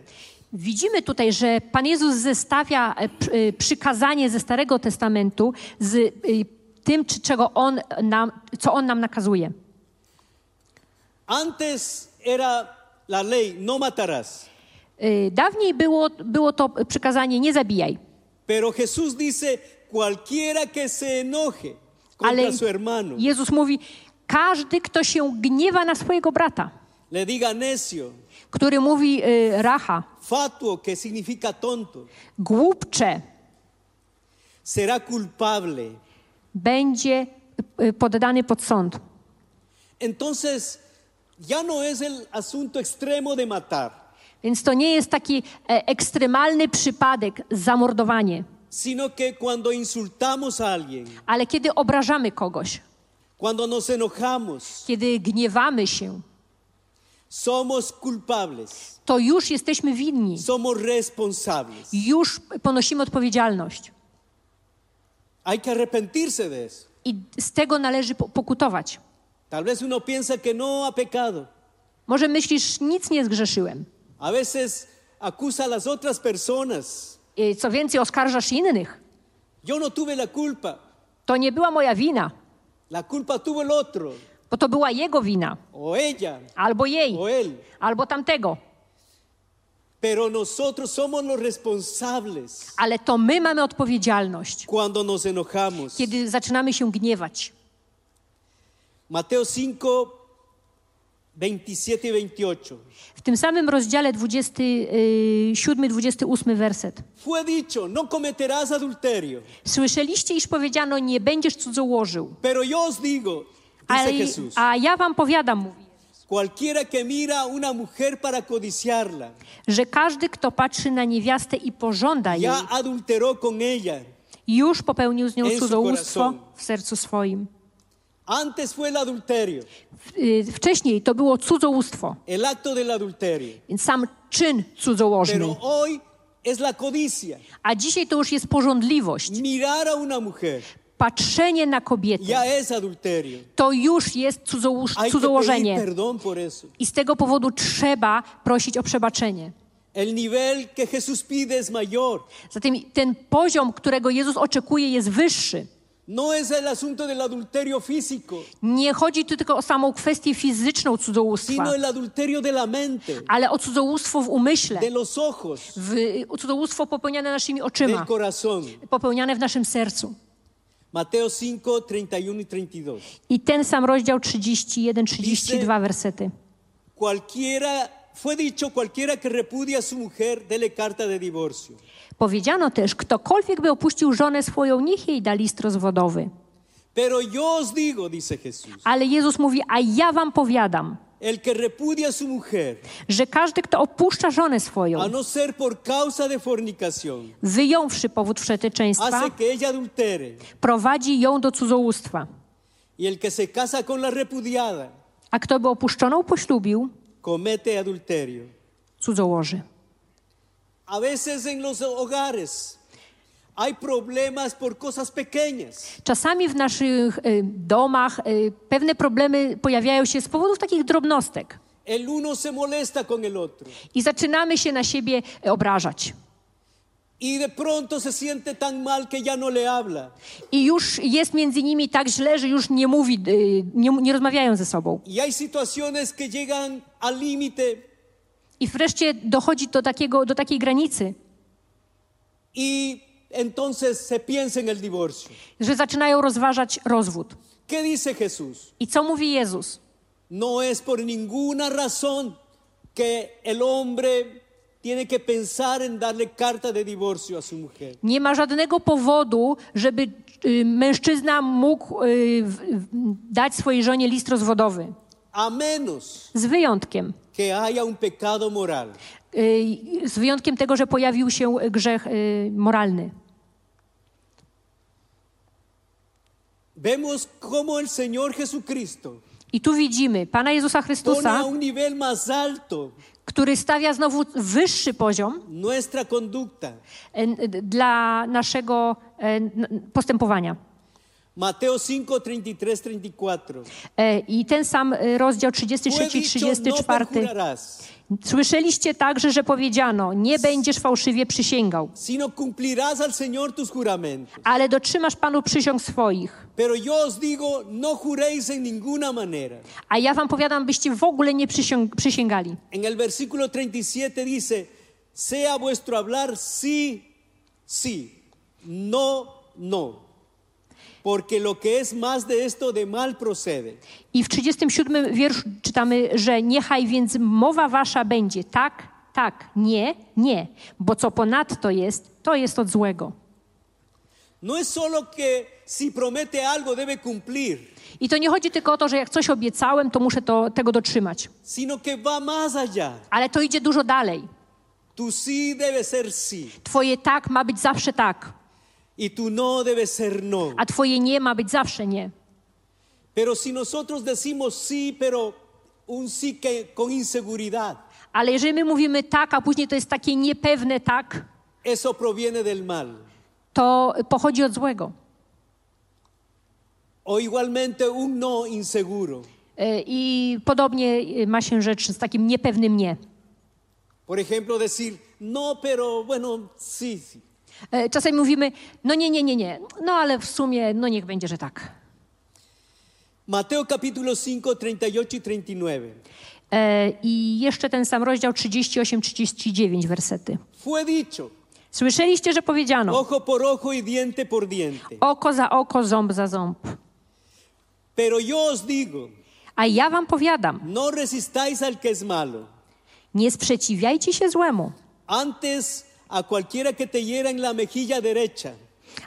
Widzimy tutaj, że Pan Jezus zestawia e, e, przykazanie ze Starego Testamentu z e, tym, czego on nam, co On nam nakazuje. Antes era la ley, no matarás. E, Dawniej było, było to przykazanie nie zabijaj, Pero Jesús dice, cualquiera que se enoje contra ale su hermano, Jezus mówi, każdy, kto się gniewa na swojego brata, le diga necio, który mówi e, racha, fatuo, que significa tonto, głupcze, será culpable. będzie e, poddany pod sąd. Entonces, ya no es el asunto extremo de matar, Więc to nie jest taki e, ekstremalny przypadek, zamordowanie. sino que cuando insultamos a alguien, Ale kiedy obrażamy kogoś, cuando nos enojamos, kiedy gniewamy się, somos culpables, to już jesteśmy winni. somos responsables. Już ponosimy odpowiedzialność. Hay que arrepentirse de eso. I z tego należy po- pokutować. Tal vez uno piensa que no ha pecado. Może myślisz, nic nie zgrzeszyłem. A veces acusa a las otras personas. I Co więcej, oskarżasz innych. Yo no tuve la culpa. To nie była moja wina, La culpa tuvo el otro, bo to była jego wina. o ella, Albo jej, o él. albo tamtego. Pero nosotros somos los responsables Ale to my mamy odpowiedzialność, cuando nos enojamos. kiedy zaczynamy się gniewać. Mateo 5, 27 y 28. W tym samym rozdziale 27-28 werset. Fue dicho, no cometerás adulterio. Słyszeliście, iż powiedziano, nie będziesz cudzołożył. Pero yo os digo, dice Ale, Jesús, a ja wam powiadam, mówi, cualquiera que mira a una mujer para codiciarla, że każdy, kto patrzy na niewiastę i pożąda jej, ya adulteró con ella. już popełnił z nią cudzołóstwo w sercu swoim. Antes fue el adulterio, y, Wcześniej to było cudzołóstwo, el acto del adulterio. więc sam czyn cudzołożny. Pero hoy es la codicia. A dzisiaj to już jest pożądliwość. Mirar a una mujer Patrzenie na kobietę to już jest cudzołóż- cudzołożenie. I z tego powodu trzeba prosić o przebaczenie. Zatem ten poziom, którego Jezus oczekuje, jest wyższy. No es el asunto del adulterio físico, Nie chodzi tu tylko o samą kwestię fizyczną cudzołóstwa, sino el adulterio de la mente, ale o cudzołóstwo w umyśle, de los ojos, w, o cudzołóstwo popełniane naszymi del oczyma, corazón. popełniane w naszym sercu. Mateo 5, 31 y 32. I ten sam rozdział 31-32 wersety. Cualquiera, fue dicho, cualquiera que repudia a su mujer, dele carta de divorcio. Powiedziano też, ktokolwiek by opuścił żonę swoją, niech jej da list rozwodowy. Pero yo os digo, dice Jesús, Ale Jezus mówi, a ja wam powiadam, el que repudia a su mujer, że każdy, kto opuszcza żonę swoją, a no ser por causa de fornicación, wyjąwszy powód wszeteczeństwa, hace que ella adultere. prowadzi ją do cudzołóstwa. Y el que se casa con la repudiada, A kto by opuszczoną poślubił, comete adulterio. cudzołoży. A veces en los hogares hay problemas por cosas pequeñas. Czasami w naszych y, domach y, pewne problemy pojawiają się z powodów takich drobnostek El uno se molesta con el otro i zaczynamy się na siebie obrażać. Y de pronto se siente tan mal que ya no le habla. I już jest między nimi tak źle, że już nie mówi, y, nie, nie rozmawiają ze sobą. Y hay situaciones que llegan al límite I wreszcie dochodzi do, takiego, do takiej granicy, y entonces se piensa en el divorcio. że zaczynają rozważać rozwód. ¿Qué dice Jesús? I co mówi Jezus? No es por ninguna razón que el hombre tiene que pensar en darle carta de divorcio a su mujer. Nie ma żadnego powodu, żeby y, mężczyzna mógł y, dać swojej żonie list rozwodowy. a menos Z wyjątkiem. que haya un pecado moral. y, Z wyjątkiem tego, że pojawił się grzech moralny. Vemos cómo el Señor Jesucristo I tu widzimy Pana Jezusa Chrystusa, który stawia znowu wyższy poziom e, dla naszego e, postępowania. Mateo 5, 33, 34. E, I ten sam e, rozdział 33 Fue i dicho, no 34. perjurarás, Słyszeliście także, że powiedziano: Nie będziesz fałszywie przysięgał, ale dotrzymasz Panu przysiąg swoich. No. A ja wam powiadam, byście w ogóle nie przysiąg- przysięgali. En el versículo 37 dice, sea vuestro hablar sí, sí, no, no. Porque lo que es más de esto de mal procede. I w 37 wierszu czytamy, że niechaj więc mowa wasza będzie tak, tak, nie, nie, bo co ponadto jest, to jest od złego. No es solo que si promete algo debe cumplir, I to nie chodzi tylko o to, że jak coś obiecałem, to muszę to, tego dotrzymać. sino que va más allá. Ale to idzie dużo dalej. Tu sí debe ser sí Twoje tak ma być zawsze tak, y tu no debe ser no. a twoje nie ma być zawsze nie. Pero si nosotros decimos sí, pero un sí que con inseguridad, Ale jeżeli my mówimy tak, a później to jest takie niepewne tak, eso proviene del mal. to pochodzi od złego. O igualmente un no inseguro. E, I podobnie ma się rzecz z takim niepewnym nie. Por ejemplo, decir, no, pero bueno, sí, sí. E, Czasami mówimy, no nie, nie, nie, nie, no ale w sumie, no niech będzie, że tak. Mateo capítulo 5, 38 y 39. E, I jeszcze ten sam rozdział 38-39 wersety. Fue dicho, Słyszeliście, że powiedziano, ojo por ojo y diente por diente. oko za oko, ząb za ząb. Pero yo os digo, A ja wam powiadam, no resistáis al que es malo. nie sprzeciwiajcie się złemu. Antes a cualquiera que te hiera en la mejilla derecha,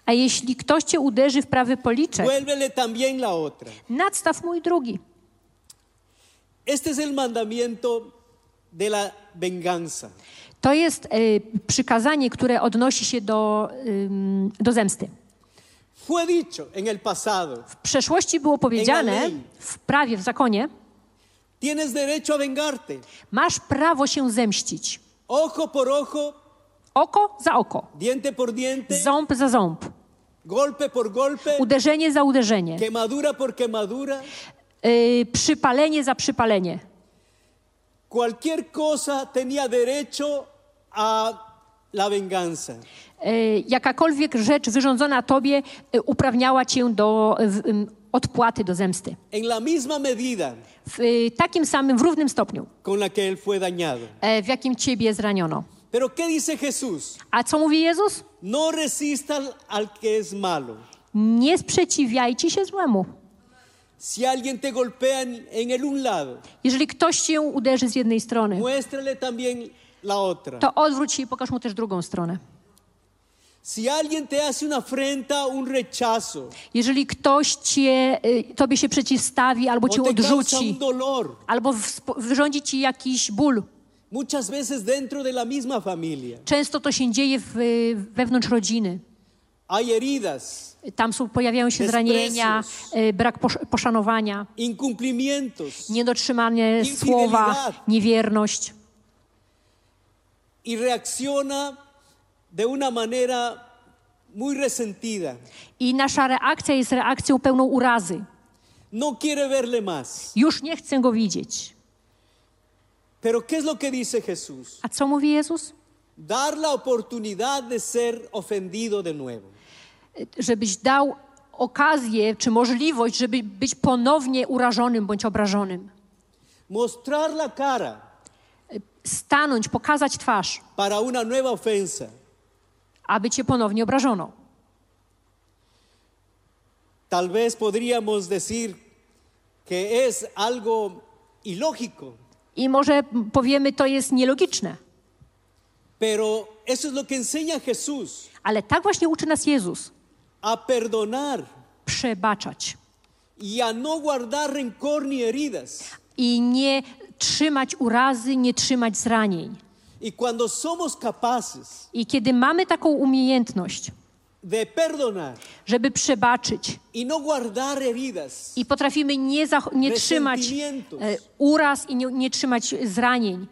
A jeśli ktoś cię uderzy w prawy policzek, vuélvele también la otra. nadstaw mój drugi. Este es el mandamiento de la venganza. To jest e, przykazanie, które odnosi się do, ym, do zemsty. Fue dicho en el pasado, W przeszłości było powiedziane, w prawie, w zakonie, tienes derecho a vengarte. masz prawo się zemścić. Ojo por ojo, Oko za oko, diente por diente, ząb za ząb, golpe por golpe, uderzenie za uderzenie, quemadura por quemadura. yy, przypalenie za przypalenie. Cualquier cosa tenía derecho a la venganza. Yy, jakakolwiek rzecz wyrządzona tobie yy, uprawniała cię do odpłaty, do zemsty. En la misma medida W takim samym, w równym stopniu, con la que él fue dañado. e, w jakim ciebie zraniono. Pero ¿qué dice Jesús? A co mówi Jezus? No resista al- que es malo. Nie sprzeciwiajcie się złemu. Si alguien te golpea en, en el un lado, Jeżeli ktoś cię uderzy z jednej strony, muéstrale también la otra. to odwróć się i pokaż mu też drugą stronę. Si alguien te hace una afrenta, un rechazo, Jeżeli ktoś cię, y, tobie się przeciwstawi, albo cię o te causa odrzuci, un dolor, albo wyrządzi ci jakiś ból, muchas veces dentro de la misma familia, często to się dzieje w, y, wewnątrz rodziny. hay heridas, Tam są, pojawiają się zranienia, y, brak posz- poszanowania, niedotrzymanie słowa, niewierność. y reacciona de una manera muy resentida. I nasza reakcja jest reakcją pełną urazy. No quiere verle más. Już nie chcę go widzieć. Pero ¿qué es lo que dice Jesús? A co mówi Jezus? Dar la oportunidad de ser ofendido de nuevo. żebyś dał okazję czy możliwość, żeby być ponownie urażonym bądź obrażonym. Mostrar la cara Stanąć, pokazać twarz, para una nueva ofensa. aby cię ponownie obrażono. Tal vez podríamos decir que es algo ilógico, I może powiemy, to jest nielogiczne, pero eso es lo que enseña Jesús, ale tak właśnie uczy nas Jezus. a perdonar Przebaczać. y a no guardar rencor ni heridas. i nie trzymać urazy, nie trzymać zranień. Y cuando somos capaces I kiedy mamy taką umiejętność, de perdonar żeby przebaczyć. y no guardar heridas, i potrafimy nie, nie trzymać e, uraz i nie, nie trzymać zranień,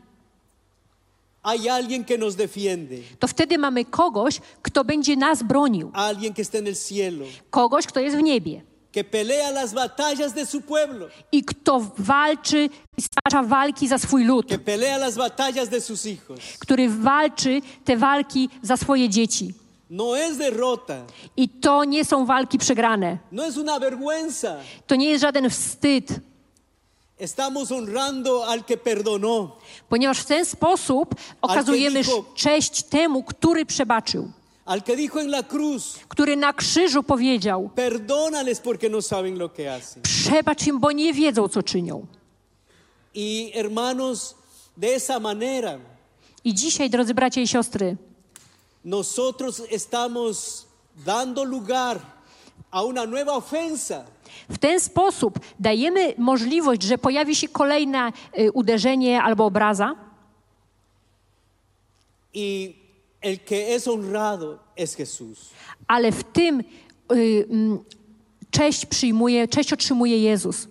hay alguien que nos defiende, to wtedy mamy kogoś, kto będzie nas bronił. alguien que está en el cielo, Kogoś, kto jest w niebie. Que pelea las batallas de su pueblo, i kto walczy i stacza walki za swój lud, que pelea las batallas de sus hijos. który walczy te walki za swoje dzieci. No es derrota, I to nie są walki przegrane. no es una vergüenza. To nie jest żaden wstyd, Estamos honrando al que perdonó, ponieważ w ten sposób okazujemy dijo- cześć temu, który przebaczył, al que dijo en la cruz, który na krzyżu powiedział: perdónales porque no saben lo que hacen. Przebacz im, bo nie wiedzą, co czynią. Y hermanos, de esa manera, I dzisiaj, drodzy bracia i siostry, nosotros estamos dando lugar a una nueva ofensa. w ten sposób dajemy możliwość, że pojawi się kolejne y, uderzenie albo obraza, Y el que es honrado es Jesús. ale w tym y, mm, cześć przyjmuje, cześć otrzymuje Jezus.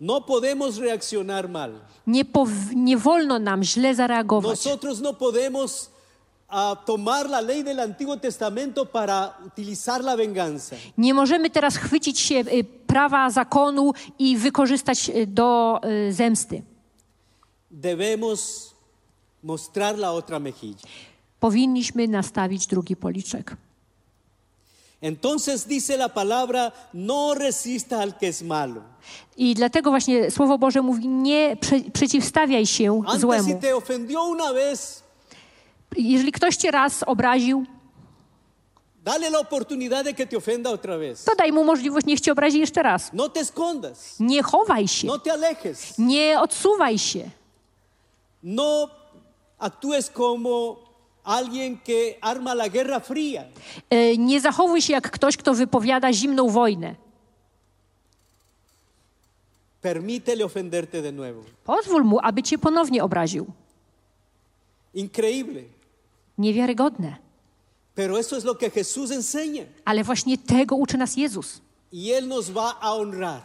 No podemos reaccionar mal. Nie, pow- nie wolno nam źle zareagować. Nosotros no podemos ah, tomar la ley del Antiguo Testamento para utilizar la venganza. Nie możemy teraz chwycić się y, prawa zakonu i wykorzystać y, do y, zemsty. Debemos mostrar la otra mejilla. Powinniśmy nastawić drugi policzek. Entonces dice la palabra, no resista al que es malo. I dlatego właśnie Słowo Boże mówi: nie prze, przeciwstawiaj się Antes si złemu. te ofendió una vez, Jeżeli ktoś cię raz obraził, dale la oportunidad de que te ofenda otra vez. to daj mu możliwość, niech cię obrazi jeszcze raz. No te escondas, Nie chowaj się, no te alejes, nie odsuwaj się. no actúes como alguien que arma la guerra fría. E, Nie zachowuj się jak ktoś, kto wypowiada zimną wojnę. Permítele ofenderte de nuevo. Pozwól mu, aby cię ponownie obraził. Increíble. Niewiarygodne. Pero eso es lo que Jesús enseña. Ale właśnie tego uczy nas Jezus. Y Él nos va a honrar.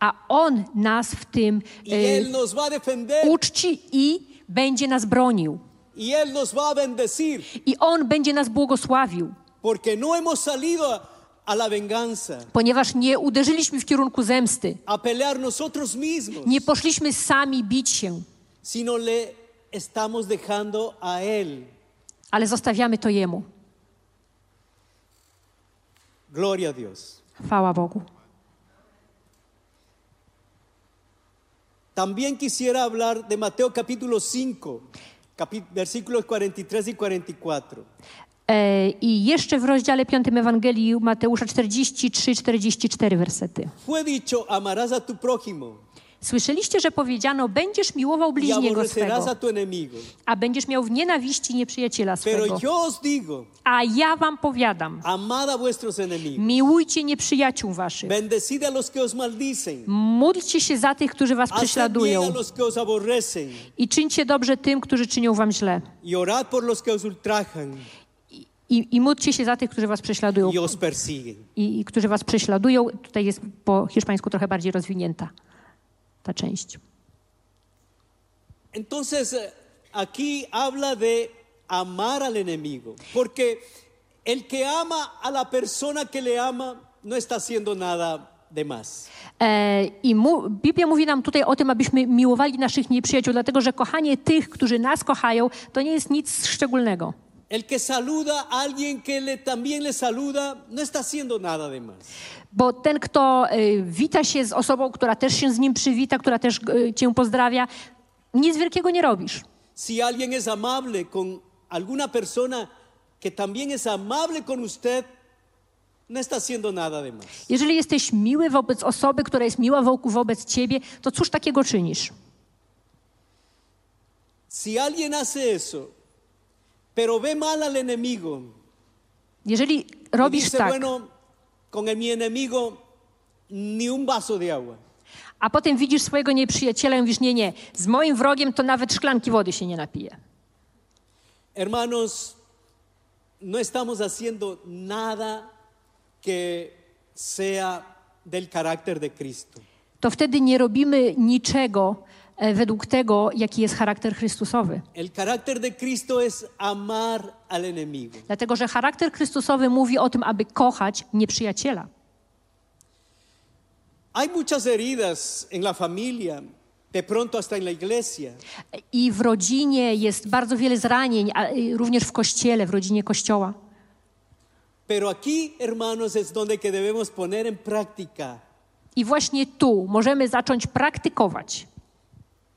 A On nas w tym Y Él nos va a defender. uczci i będzie nas bronił. Y Él nos va a bendecir. I On będzie nas błogosławił, Porque no hemos salido a, ponieważ nie uderzyliśmy w kierunku zemsty. Nie poszliśmy sami bić się, sino le estamos dejando a Él. Ale zostawiamy to Jemu. Gloria a Dios. Chwała Bogu. También quisiera hablar de Mateo capítulo 5, capi- versículos 43 y 44. E, I jeszcze w rozdziale 5 Ewangelii Mateusza 43-44 wersety. Fue dicho, amarás a tu prójimo Słyszeliście, że powiedziano, będziesz miłował bliźniego swego, a będziesz miał w nienawiści nieprzyjaciela swego. A ja wam powiadam, miłujcie nieprzyjaciół waszych. Módlcie się za tych, którzy was prześladują. i czyńcie dobrze tym, którzy czynią wam źle. y I, i módlcie się za tych, którzy was prześladują. Y i, i którzy was prześladują. Tutaj jest po hiszpańsku trochę bardziej rozwinięta ta część. Entonces, eh, aquí habla de amar al enemigo, porque el que ama a la persona que le ama no está haciendo nada de más. E, I mu, Biblia mówi nam tutaj o tym, abyśmy miłowali naszych nieprzyjaciół, dlatego że kochanie tych, którzy nas kochają, to nie jest nic szczególnego. El que saluda a alguien que le, también le saluda no está haciendo nada de más. Bo ten, kto y, wita się z osobą, która też się z nim przywita, która też y, cię pozdrawia, nic wielkiego nie robisz. Si alguien es amable con alguna persona que también es amable con usted, no está haciendo nada de más. Jeżeli jesteś miły wobec osoby, która jest miła wokół wobec ciebie, to cóż takiego czynisz? Si alguien hace eso, pero ve mal al enemigo, Jeżeli robisz dice, tak, bueno, con el- mi enemigo ni un vaso de agua. A potem widzisz swojego nieprzyjaciela i mówisz, nie, nie, z moim wrogiem to nawet szklanki wody się nie napije. Hermanos, no estamos haciendo nada que sea del carácter de Cristo. To wtedy nie robimy niczego według tego, jaki jest charakter Chrystusowy. El carácter de Cristo es amar al enemigo. Dlatego, że charakter Chrystusowy mówi o tym, aby kochać nieprzyjaciela. Hay muchas heridas en la familia, de pronto hasta en la iglesia. I w rodzinie jest bardzo wiele zranień, a y, również w kościele, w rodzinie kościoła. Pero aquí, hermanos, es donde que debemos poner en práctica I właśnie tu możemy zacząć praktykować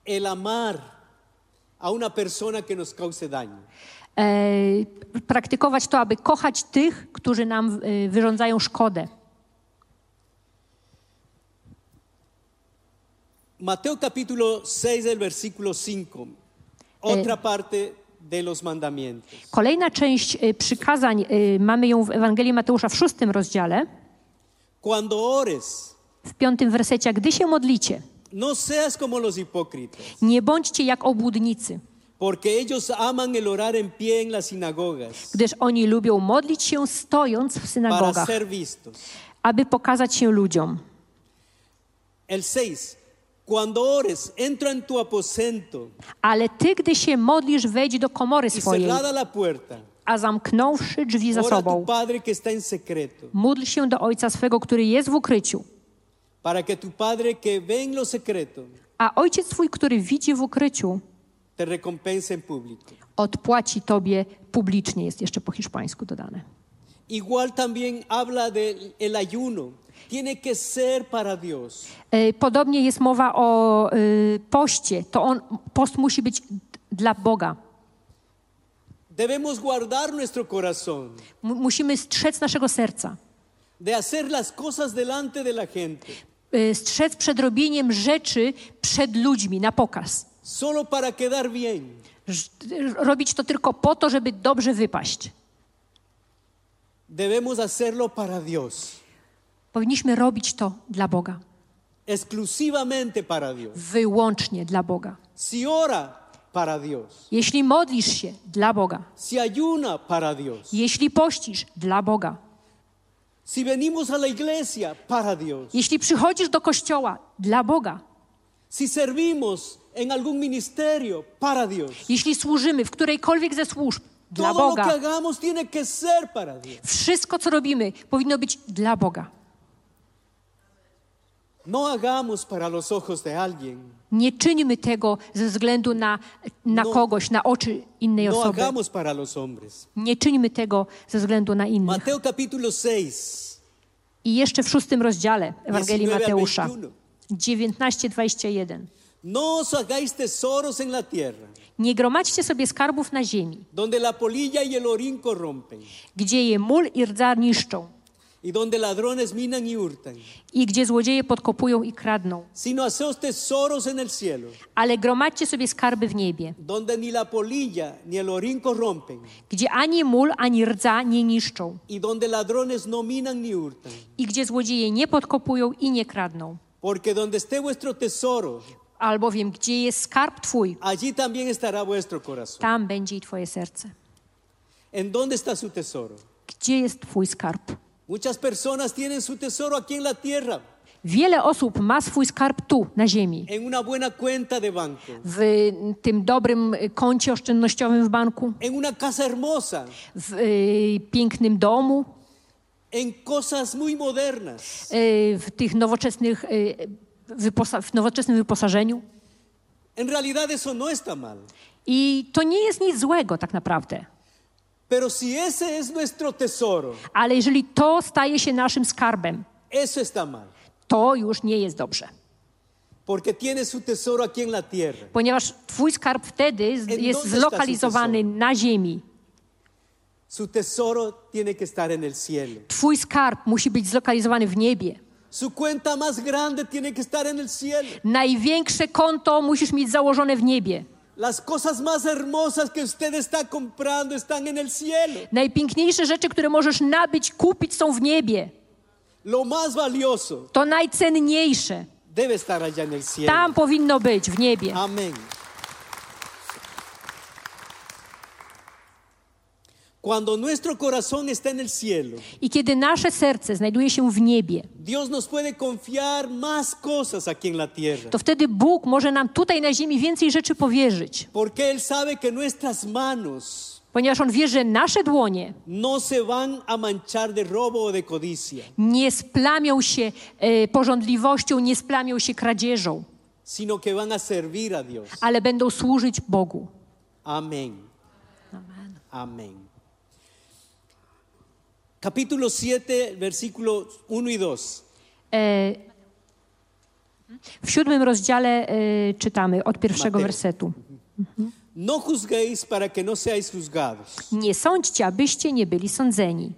el amar a una persona que nos cause daño. e, praktykować to, aby kochać tych, którzy nam e, wyrządzają szkodę. Mateo capítulo 6 del versículo 5, otra parte de los mandamientos. Kolejna część e, przykazań, e, mamy ją w Ewangelii Mateusza w szóstym rozdziale, Cuando ores, w piątym wersecie. Gdy się modlicie, no seas como los hipócritas, nie bądźcie jak obłudnicy, porque ellos aman el orar en pie en las sinagogas gdyż oni lubią modlić się stojąc w para synagogach, ser vistos. aby pokazać się ludziom. El 6. Cuando ores, entra en tu aposento Ale ty, gdy się modlisz, wejdź do komory y swojej, la puerta, a zamknąwszy drzwi za ora a tu sobą, Padre que está en secreto, módl się do Ojca swego, który jest w ukryciu. Para que tu Padre que ve en lo secreto A Ojciec twój, który widzi w ukryciu, te recompense en público. odpłaci tobie publicznie, jest jeszcze po hiszpańsku dodane. Igual también habla del el ayuno. Tiene que ser para Dios. E, Podobnie jest mowa o y, poście. To on, post musi być dla Boga. Debemos guardar nuestro corazón musimy strzec naszego serca. de hacer las cosas delante de la gente, Strzec przed robieniem rzeczy przed ludźmi na pokaz. solo para quedar bien. Robić to tylko po to, żeby dobrze wypaść. Debemos hacerlo para Dios, Powinniśmy robić to dla Boga. exclusivamente para Dios. Wyłącznie dla Boga. Si ora, para Dios. Jeśli modlisz się dla Boga, Si ayuna, para Dios. jeśli pościsz dla Boga, Si venimos a la iglesia, para Dios. jeśli przychodzisz do kościoła dla Boga, Si servimos en algún ministerio, para Dios. jeśli służymy w którejkolwiek ze służb dla Todo lo que Boga, hagamos tiene que ser para Dios. wszystko co robimy powinno być dla Boga. No hagamos para los ojos de alguien. Nie czyńmy tego ze względu na, na No. kogoś, na oczy innej No osoby. Nie czyńmy tego ze względu na innych. Mateo capítulo 6. I jeszcze w szóstym rozdziale Ewangelii 19 al Mateusza 21. 19-21. No os hagáis tesoros en la tierra, Nie gromadźcie sobie skarbów na ziemi, donde la polilla y el orín corrompen, gdzie je mól i rdza niszczą y donde ladrones minan y hurtan, i gdzie złodzieje podkopują i kradną. sino haceos tesoros en el cielo, Ale gromadźcie sobie skarby w niebie, donde ni la polilla ni el orín corrompen, gdzie ani mól, ani rdza nie niszczą y donde ladrones no minan ni hurtan. i gdzie złodzieje nie podkopują i nie kradną. Porque donde esté vuestro tesoro, Albowiem gdzie jest skarb Twój, allí también estará vuestro corazón. tam będzie i Twoje serce. ¿En dónde está su tesoro? Gdzie jest Twój skarb? Muchas personas tienen su tesoro aquí en la tierra, Wiele osób ma swój skarb tu, na ziemi, en una buena cuenta de banco, w tym dobrym koncie oszczędnościowym w banku, en una casa hermosa, w y, pięknym domu, en cosas muy modernas. y, w tych nowoczesnych, y, wyposa- w nowoczesnym wyposażeniu. En realidad eso no está mal. I to nie jest nic złego tak naprawdę. Pero si ese es nuestro tesoro, Ale jeżeli to staje się naszym skarbem, eso está mal. to już nie jest dobrze. Porque tiene su tesoro aquí en la tierra. Ponieważ twój skarb wtedy z- jest dónde está su zlokalizowany na ziemi. Su tesoro tiene que estar en el cielo. Twój skarb musi być zlokalizowany w niebie. Su cuenta más grande tiene que estar en el cielo. Największe konto musisz mieć założone w niebie. Las cosas más hermosas que usted está comprando están en el cielo. Najpiękniejsze rzeczy, które możesz nabyć, kupić są w niebie. Lo más valioso To najcenniejsze. debe estar allá en el cielo. Tam powinno być, w niebie. Amén. Cuando nuestro corazón está en el cielo, I kiedy nasze serce znajduje się w niebie, Dios nos puede confiar más cosas aquí en la tierra. to wtedy Bóg może nam tutaj na ziemi więcej rzeczy powierzyć. Porque Él sabe que nuestras manos Ponieważ On wie, że nasze dłonie no se van a manchar de robo o de codicia, nie splamią się e, porządliwością, nie splamią się kradzieżą, sino que van a servir a Dios. ale będą służyć Bogu. Amén. Amén. Capítulo 7, versículos 1 y 2. E, w siódmym rozdziale e, czytamy od pierwszego Mateo. wersetu. No juzguéis para que no seáis juzgados, Nie sądźcie, abyście nie byli sądzeni.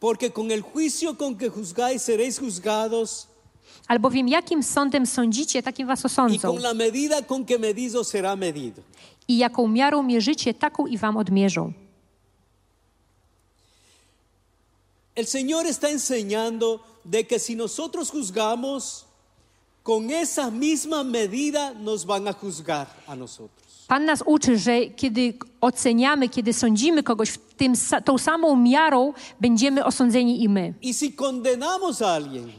porque con el juicio con que juzgáis seréis juzgados Albowiem jakim sądem sądzicie, takim was y osądzą. con la medida con que medís os será medido. I jaką miarą mierzycie, taką i wam odmierzą. El Señor está enseñando de que si nosotros juzgamos, con esa misma medida nos van a juzgar a nosotros. Pan nas uczy, że kiedy oceniamy, kiedy sądzimy kogoś w tym, tą samą miarą, będziemy osądzeni i my. Y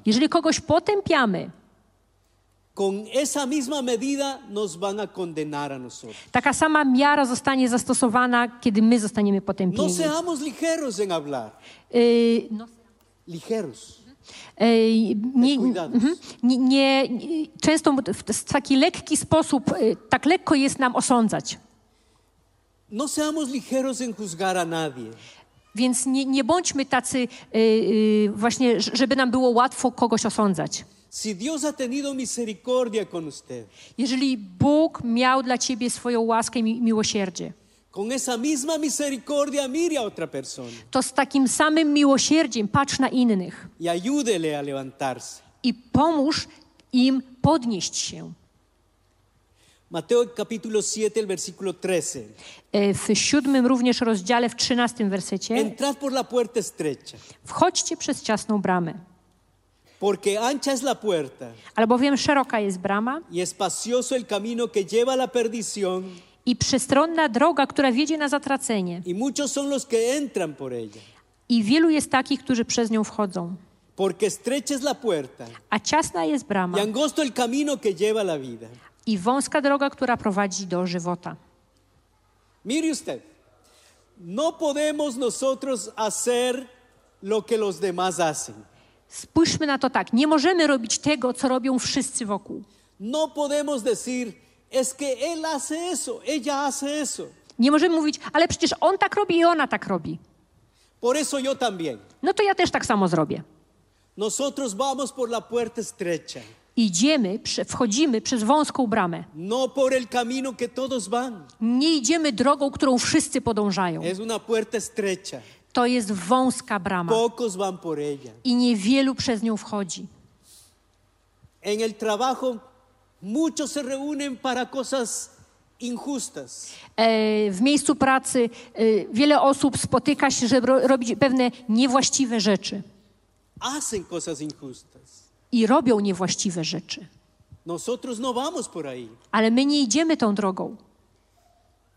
Jeżeli kogoś potępiamy, con esa misma medida nos van a condenar a nosotros. taka sama miara zostanie zastosowana, kiedy my zostaniemy No potępieni. seamos ligeros en hablar, Y, no, ligeros. y, nie, mhm. nie, nie, często w taki lekki sposób, y, tak lekko jest nam osądzać. No seamos ligeros en juzgar a nadie. Więc nie, nie bądźmy tacy y, właśnie, żeby nam było łatwo kogoś osądzać. Si Dios ha tenido misericordia con usted, Jeżeli Bóg miał dla ciebie swoją łaskę i mi- miłosierdzie, con esa misma misericordia mire a otra persona to z takim samym miłosierdziem patrz na innych y ayúdele a levantarse. i pomóż im podnieść się. Mateo capítulo 7, el versículo 13. E, W siódmym również rozdziale, w trzynastym wersecie, Entrad por la puerta estrecha, wchodźcie przez ciasną bramę, porque ancha es la puerta albowiem szeroka jest brama y espacioso el camino que lleva a la perdición, i przestronna droga, która wiedzie na zatracenie. y muchos son los que entran por ella. I wielu jest takich, którzy przez nią wchodzą. Porque estrecha es la puerta A ciasna jest brama y angosto el camino que lleva a la vida. i wąska droga, która prowadzi do żywota. Mire usted, no podemos nosotros hacer lo que los demás hacen. Spójrzmy na to tak. Nie możemy robić tego, co robią wszyscy wokół. No podemos decir, es que él hace eso, ella hace eso. Nie możemy mówić, ale przecież on tak robi i ona tak robi. Por eso yo también. No to ja też tak samo zrobię. Nosotros vamos por la puerta estrecha, Idziemy, wchodzimy przez wąską bramę. no por el camino que todos van. Nie idziemy drogą, którą wszyscy podążają. Es una puerta estrecha, To jest wąska brama pocos van por ella. i niewielu przez nią wchodzi. En el trabajo, muchos se reúnen para cosas injustas. E, W miejscu pracy e, wiele osób spotyka się, żeby ro- robić pewne niewłaściwe rzeczy Hacen cosas injustas. i robią niewłaściwe rzeczy. Nosotros no vamos por ahí. Ale my nie idziemy tą drogą.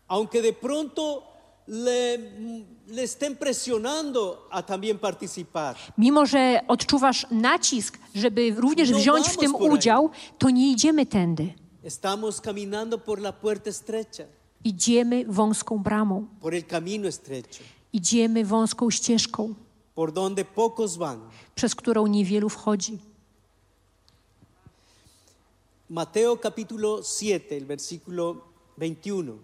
Aunque de pronto le, le estén presionando a también participar. Mimo, że odczuwasz nacisk, żeby również No wziąć w tym udział, to nie idziemy tędy. Estamos caminando por la puerta estrecha, Idziemy wąską bramą, por el camino estrecho, idziemy wąską ścieżką, por donde pocos van. przez którą niewielu wchodzi. Mateo capítulo 7, el versículo 21.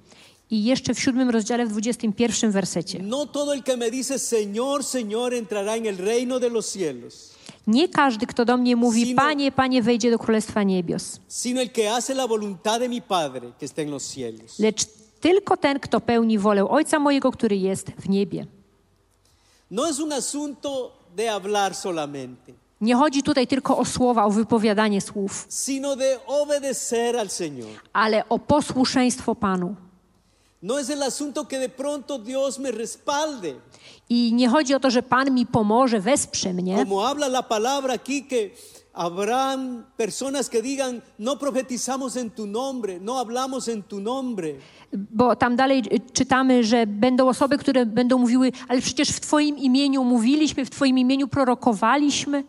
I jeszcze w siódmym rozdziale, w 21 wersecie. No todo el que me dice Señor, Señor entrará en el reino de los cielos, Nie każdy, kto do mnie mówi, Sino- Panie, Panie, wejdzie do Królestwa Niebios, sino el que hace la voluntad de mi Padre que está en los cielos. lecz tylko ten, kto pełni wolę Ojca mojego, który jest w niebie. No es un asunto de hablar solamente, Nie chodzi tutaj tylko o słowa, o wypowiadanie słów, sino de obedecer al Señor. ale o posłuszeństwo Panu. No es el asunto que de pronto Dios me respalde, I nie chodzi o to, że Pan mi pomoże, wesprze mnie, como habla la palabra aquí, que habrán personas que digan, no profetizamos en tu nombre, no hablamos en tu nombre. Bo tam dalej y, czytamy, że będą osoby, które będą mówiły, ale przecież w Twoim imieniu mówiliśmy, w Twoim imieniu prorokowaliśmy.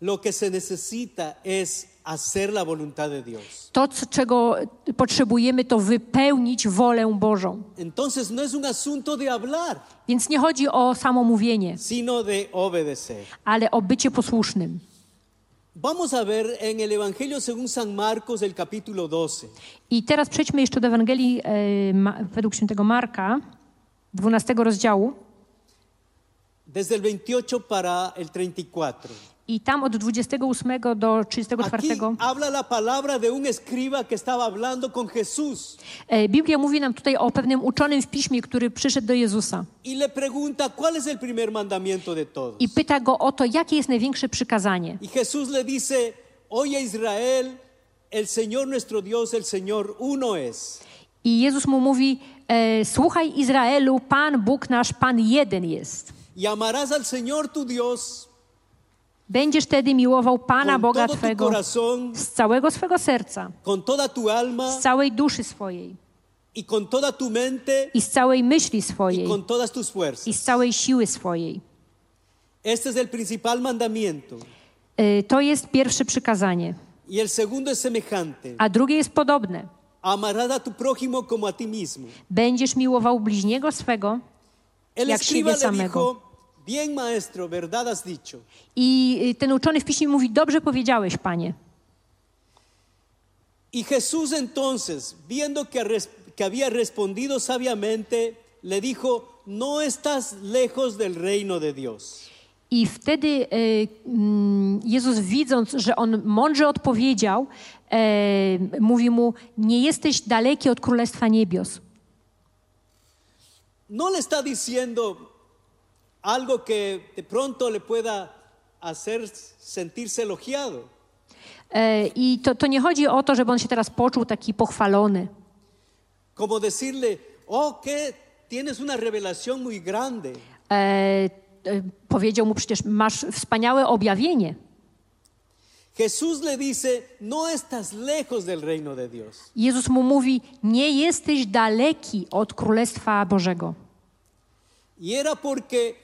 Lo que se necesita es hacer la voluntad de Dios. To, czego potrzebujemy, to wypełnić wolę Bożą. Entonces no es un asunto de hablar, Więc nie chodzi o samo mówienie, sino de obedecer. ale o bycie posłusznym. Vamos a ver en el Evangelio según San Marcos, el capítulo 12. I teraz przejdźmy jeszcze do Ewangelii e, ma, według świętego Marka, 12 rozdziału. Desde el 28 para el 34. I tam od 28 do 34 Aquí habla la palabra de un escriba que estaba hablando con Jesús e, Biblia mówi nam tutaj o pewnym uczonym w piśmie, który przyszedł do Jezusa y le pregunta cuál es el primer mandamiento de todos. i pyta go o to, jakie jest największe przykazanie. Y Jesús le dice, oye Israel, el Señor nuestro Dios, el Señor uno es. I Jezus mu mówi: e, Słuchaj, Izraelu, Pan Bóg nasz, Pan jeden jest. Y amarás al Señor tu Dios Będziesz wtedy miłował Pana Boga Twego corazón, z całego swego serca, alma z całej duszy swojej y mente i z całej myśli y swojej i z całej siły swojej. Este es el principal mandamiento. E, To jest pierwsze przykazanie. Y el segundo es semejante. A drugie jest podobne. Amarás a tu prójimo como a ti mismo. Będziesz miłował bliźniego swego. El Jak siebie samego. dijo, bien maestro, verdad has dicho. I y, ten uczony w piśmie mówi: Dobrze powiedziałeś, panie. Y Jesús entonces, viendo que, res- que había respondido sabiamente, le dijo, no estás lejos del reino de Dios. I wtedy y, mm, Jezus, widząc, że on mądrze odpowiedział, e, mówi mu: Nie jesteś daleki od królestwa niebios. No le está diciendo algo que de pronto le pueda hacer sentirse elogiado. E, I to, to nie chodzi o to, żeby on się teraz poczuł taki pochwalony. Como decirle, oh, que tienes una revelación muy grande. E, e, powiedział mu: Przecież masz wspaniałe objawienie. Jesús le dice, no estás lejos del reino de Dios. Jezus mu mówi: Nie jesteś daleki od królestwa Bożego. Y era porque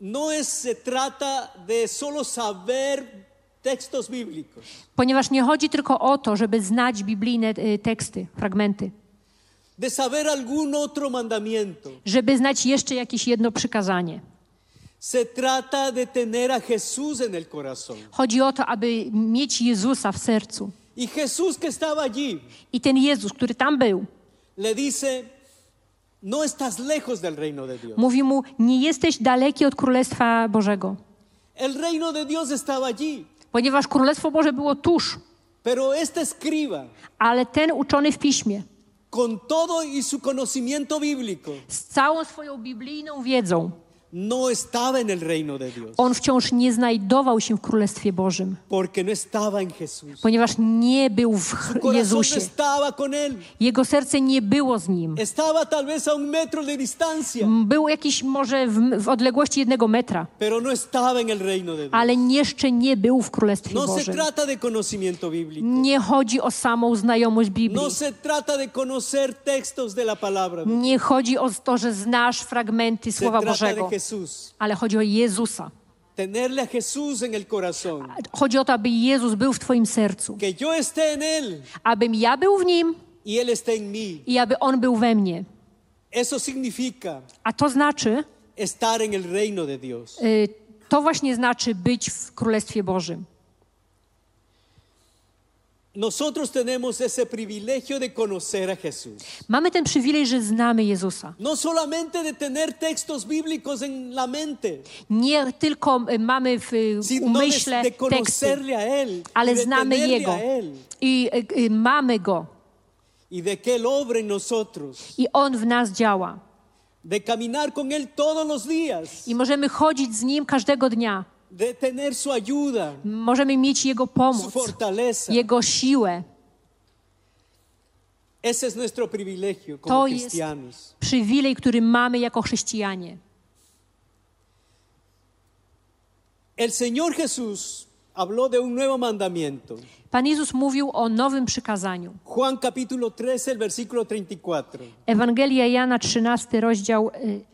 no es, se trata de solo saber textos bíblicos, Ponieważ nie chodzi tylko o to, żeby znać biblijne e, teksty, fragmenty, de saber algún otro mandamiento. żeby znać jeszcze jakieś jedno przykazanie. Se trata de tener a Jesús en el corazón. Chodzi o to, aby mieć Jezusa w sercu. Y Jesús que estaba allí I ten Jezus, który tam był, le dice, no estás lejos del reino de Dios. mówi mu: Nie jesteś daleki od Królestwa Bożego. El reino de Dios estaba allí, Ponieważ Królestwo Boże było tuż, pero este escriba, ale ten uczony w piśmie, con todo y su conocimiento bíblico, z całą swoją biblijną wiedzą, no estaba en el reino de Dios, on wciąż nie znajdował się w Królestwie Bożym, porque no estaba en Jesús. ponieważ nie był w Su Ch- corazón no Jezusie. estaba con él. Jego serce nie było z nim. Estaba tal vez a un metro de distancia, Był jakiś może w, w odległości jednego metra, pero no estaba en el reino de Dios. ale jeszcze nie był w Królestwie No se Bożym. trata de conocimiento bíblico. Nie chodzi o samą znajomość Biblii. No se trata de conocer textos de la palabra. Nie chodzi o to, że znasz fragmenty Se Słowa trata de Bożego, Jesús. ale chodzi o Jezusa. Tenerle a Jesús en el corazón. Chodzi o to, aby Jezus był w Twoim sercu, Que yo esté en Él abym ja był w Nim y Él esté en mí. i aby On był we mnie. Eso significa A to znaczy, estar en el reino de Dios. y, to właśnie znaczy być w Królestwie Bożym. Nosotros tenemos ese privilegio de conocer a Jesús. Mamy ten przywilej, że znamy Jezusa. No solamente de tener textos bíblicos en la mente, Nie tylko y, mamy w y, umyśle teksty, y ale de znamy Jego i y, y, mamy Go y de que Él en nosotros, i On w nas działa. de caminar con Él todos los días, I możemy chodzić z Nim każdego dnia. De tener su ayuda, Możemy mieć Jego su pomoc, fortaleza. Jego siłę. Ese es nuestro privilegio como To jest cristianos. przywilej, który mamy jako chrześcijanie. El Señor Jesús habló de un nuevo mandamiento. Pan Jezus mówił o nowym przykazaniu. Juan capítulo 13, el versículo 34. Ewangelia Jana, 13 rozdział y,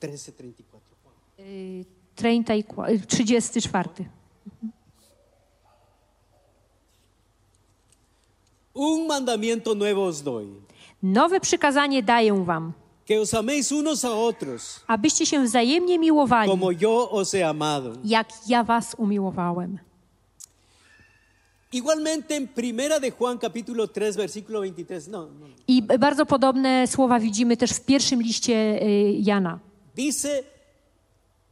13, 34. y, 30 i kła- y, 34. Un mandamiento nuevo os doy, Nowe przykazanie daję wam, que os améis unos a otros, abyście się wzajemnie miłowali, como yo os he amado. jak ja was umiłowałem. Igualmente en Primera de Juan capítulo 3, versículo 23, no, no, I b- bardzo podobne słowa widzimy też w pierwszym liście y, Jana. dice,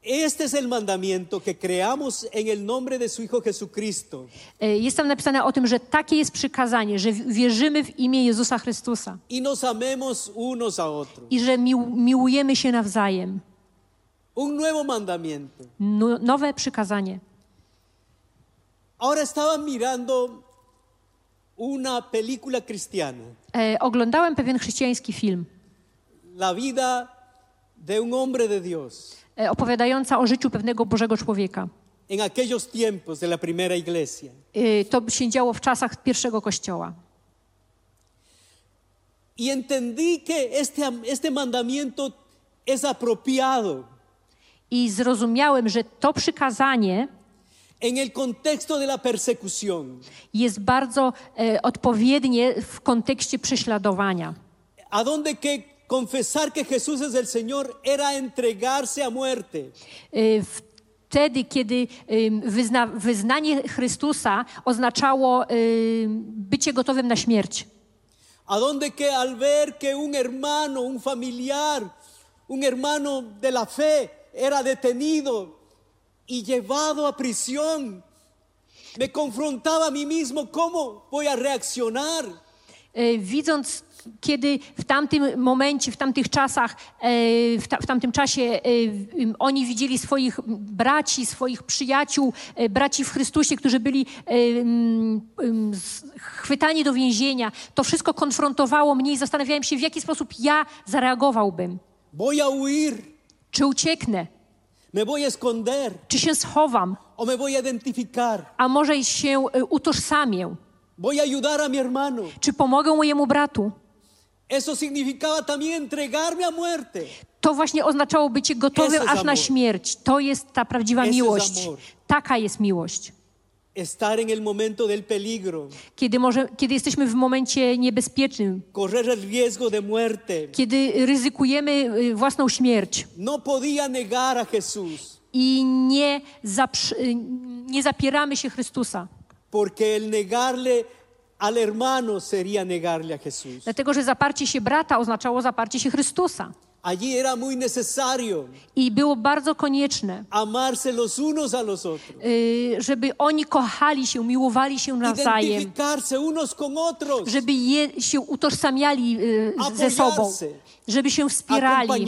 este es el mandamiento, que creamos en el nombre de su Hijo Jesucristo Y, Jest tam napisane o tym, że takie jest przykazanie, że wierzymy w imię Jezusa Chrystusa y nos amemos unos a otros. i że mił, miłujemy się nawzajem. Un nuevo mandamiento. No, nowe przykazanie. Ahora estaba mirando una película cristiana, E, oglądałem pewien chrześcijański film la vida de un hombre de Dios e, opowiadająca o życiu pewnego Bożego człowieka. en aquellos tiempos de la primera iglesia. E, to się działo w czasach pierwszego kościoła. Y entendí que este, este mandamiento es apropiado I zrozumiałem, że to przykazanie en el contexto de la persecución, jest bardzo e, odpowiednie w kontekście prześladowania. a donde que confesar que Jesús es el Señor era entregarse a muerte. E, Wtedy, kiedy em, wyzna, wyznanie Chrystusa oznaczało em, bycie gotowym na śmierć. A donde que al ver que un hermano, un familiar, un hermano de la fe era detenido y llevado a prisión, me confrontaba a mí mismo cómo voy a reaccionar. E, Widząc, kiedy w tamtym momencie, w tamtych czasach, e, w, ta, w tamtym czasie e, m, oni widzieli swoich braci, swoich przyjaciół, e, braci w Chrystusie, którzy byli e, chwytani do więzienia, to wszystko konfrontowało mnie i zastanawiałem się, w jaki sposób ja zareagowałbym. ¿Voy a huir? Czy ucieknę? ¿Me voy a esconder? Czy się schowam? ¿O me voy a identificar? A może się e, utożsamię? ¿Voy a ayudar a mi hermano? Czy pomogę mojemu bratu? Eso significaba también entregarme a muerte. To właśnie oznaczało bycie gotowym aż na śmierć. To jest ta prawdziwa miłość. Taka jest miłość. Estar en el momento del peligro, Kiedy, może, kiedy jesteśmy w momencie niebezpiecznym, correr el riesgo de muerte. kiedy ryzykujemy y, własną śmierć No podía negar a Jesús. i nie, zaprzy, y, nie zapieramy się Chrystusa. Porque el negarle al hermano sería negarle a Jesús. Dlatego, że zaparcie się brata oznaczało zaparcie się Chrystusa. Allí era muy necesario I było bardzo konieczne, amarse los unos a los otros, y, żeby oni kochali się, miłowali się nawzajem, unos con otros, żeby je, się utożsamiali y, ze sobą, żeby się wspierali,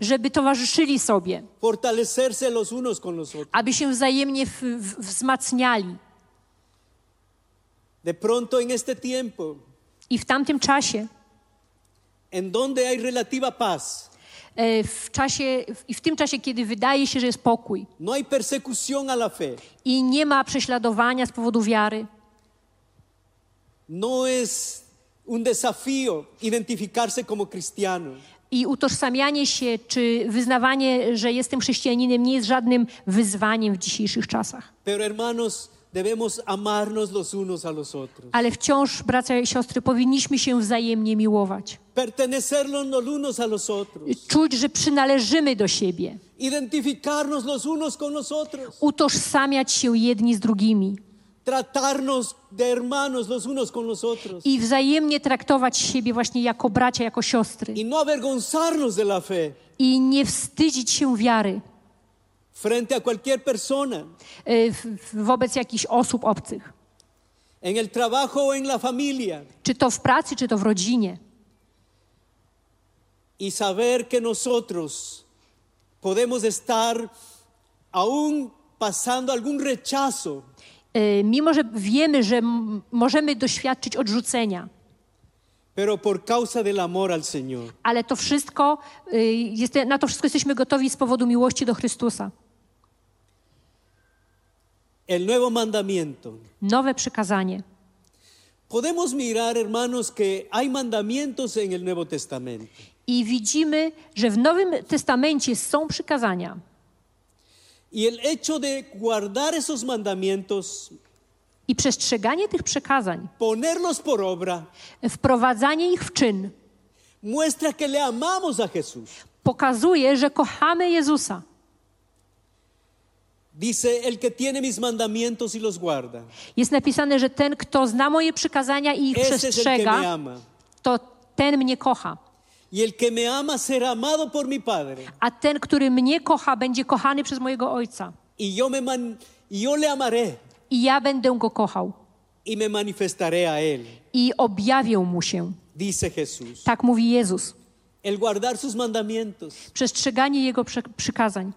żeby towarzyszyli sobie, los unos con los otros. aby się wzajemnie w, w, wzmacniali. De pronto en este tiempo, I w tamtym czasie, en donde hay relativa paz, e, w czasie, i w tym czasie, kiedy wydaje się, że jest pokój no hay persecución a la fe, i nie ma prześladowania z powodu wiary, no es un desafío identificarse como cristiano. i utożsamianie się czy wyznawanie, że jestem chrześcijaninem, nie jest żadnym wyzwaniem w dzisiejszych czasach. Pero hermanos, debemos amarnos los unos a los otros, Ale wciąż, bracia i siostry, powinniśmy się wzajemnie miłować. pertenecernos los unos a los otros, Czuć, że przynależymy do siebie, identificarnos los unos con los otros, utożsamiać się jedni z drugimi. Tratarnos de hermanos los unos con los otros. I wzajemnie traktować siebie właśnie jako bracia, jako siostry. Y no avergonzarnos de la fe. I nie wstydzić się wiary frente a cualquier persona, w- wobec jakichś osób obcych. en el trabajo o en la familia, Czy to w pracy, czy to w rodzinie. y saber que nosotros podemos estar aún pasando algún rechazo, Y, Mimo, że wiemy, że możemy doświadczyć odrzucenia, pero por causa del amor al Señor. ale to wszystko, y, jest, na to wszystko jesteśmy gotowi z powodu miłości do Chrystusa. El nuevo mandamiento. nowe przykazanie. Podemos mirar, hermanos, que hay mandamientos en el Nuevo Testamento. I widzimy, że w Nowym Testamencie są przykazania. Y el hecho de guardar esos mandamientos, I przestrzeganie tych przykazań, ponerlos por obra, wprowadzanie ich w czyn, muestra que le amamos a Jesús. pokazuje, że kochamy Jezusa. Dice, el que tiene mis mandamientos y los guarda, Jest napisane, że ten, kto zna moje przykazania i ich ese es el que me przestrzega, ama. to ten mnie kocha. Y el que me ama será amado por mi Padre. A ten, który mnie kocha, będzie kochany przez mojego Ojca. Y yo, me man- y yo le amaré I ja będę go kochał. y me manifestaré a él, I objawię mu się. dice Jesús. Tak mówi Jezus. El guardar sus mandamientos Przestrzeganie Jego przy- przykazań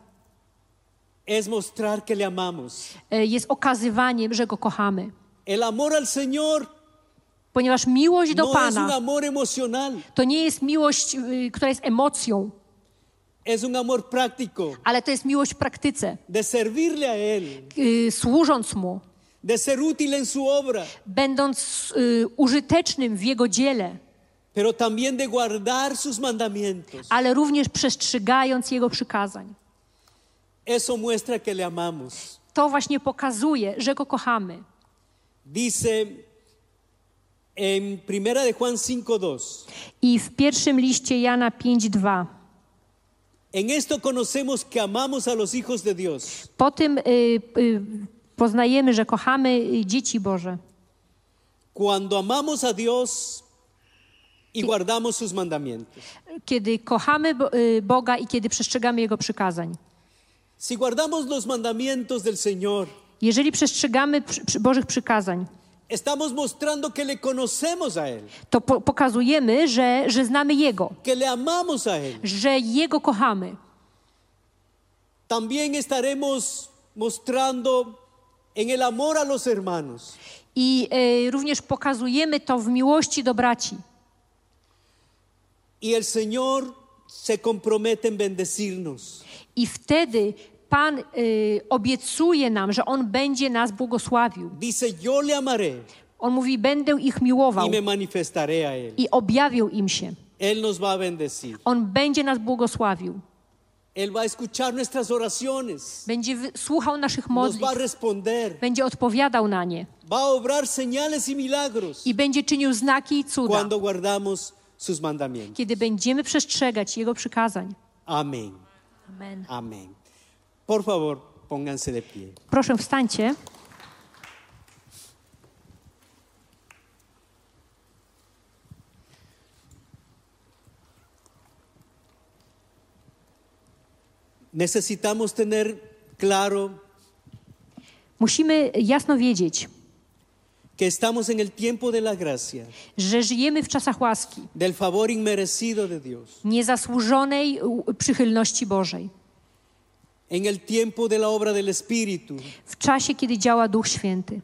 es mostrar que le amamos. e, jest okazywaniem, że Go kochamy. El amor al Señor Ponieważ miłość do no es un Pana amor emocional, to nie jest miłość, y, która jest emocją, es un amor práctico, ale to jest miłość w praktyce. de servirle a Él, Y, Służąc Mu, de ser útil en su obra, będąc y, użytecznym w Jego dziele, pero también de guardar sus mandamientos. ale również przestrzegając Jego przykazań. Eso muestra que le amamos. To właśnie pokazuje, że Go kochamy. Dice en Primera de Juan 5:2. I w pierwszym liście Jana 5:2 En esto conocemos que amamos a los hijos de Dios, Po tym y, y, poznajemy, że kochamy y, dzieci Boże. cuando amamos a Dios y guardamos sus mandamientos. Kiedy kochamy y, Boga i kiedy przestrzegamy Jego przykazań. Si guardamos los mandamientos del Señor, Jeżeli przestrzegamy przy, przy Bożych przykazań, estamos mostrando que le conocemos a Él, to po, pokazujemy, że, że znamy Jego, que le amamos a Él. że Jego kochamy. También estaremos mostrando en el amor a los hermanos. I y, również pokazujemy to w miłości do braci. Y el Señor se compromete en bendecirnos. I wtedy Pan y, obiecuje nam, że On będzie nas błogosławił. Dice, yo le amaré On mówi, będę ich miłował y me manifestaré a Él. i objawię im się. Él nos va a bendecir. On będzie nas błogosławił. Él va a escuchar nuestras oraciones. Będzie słuchał naszych Nos va a modlitw, responder. będzie odpowiadał na nie Va a obrar señales y milagros i będzie czynił znaki i cuda, cuando guardamos sus mandamientos. kiedy będziemy przestrzegać Jego przykazań. Amen. Amén. Por favor, pónganse de pie. Proszę wstańcie. Necesitamos tener claro Musimy jasno wiedzieć, que estamos en el tiempo de la gracia, że żyjemy w czasach łaski, del favor inmerecido de Dios, niezasłużonej przychylności Bożej, en el tiempo de la obra del Espíritu. w czasie, kiedy działa Duch Święty.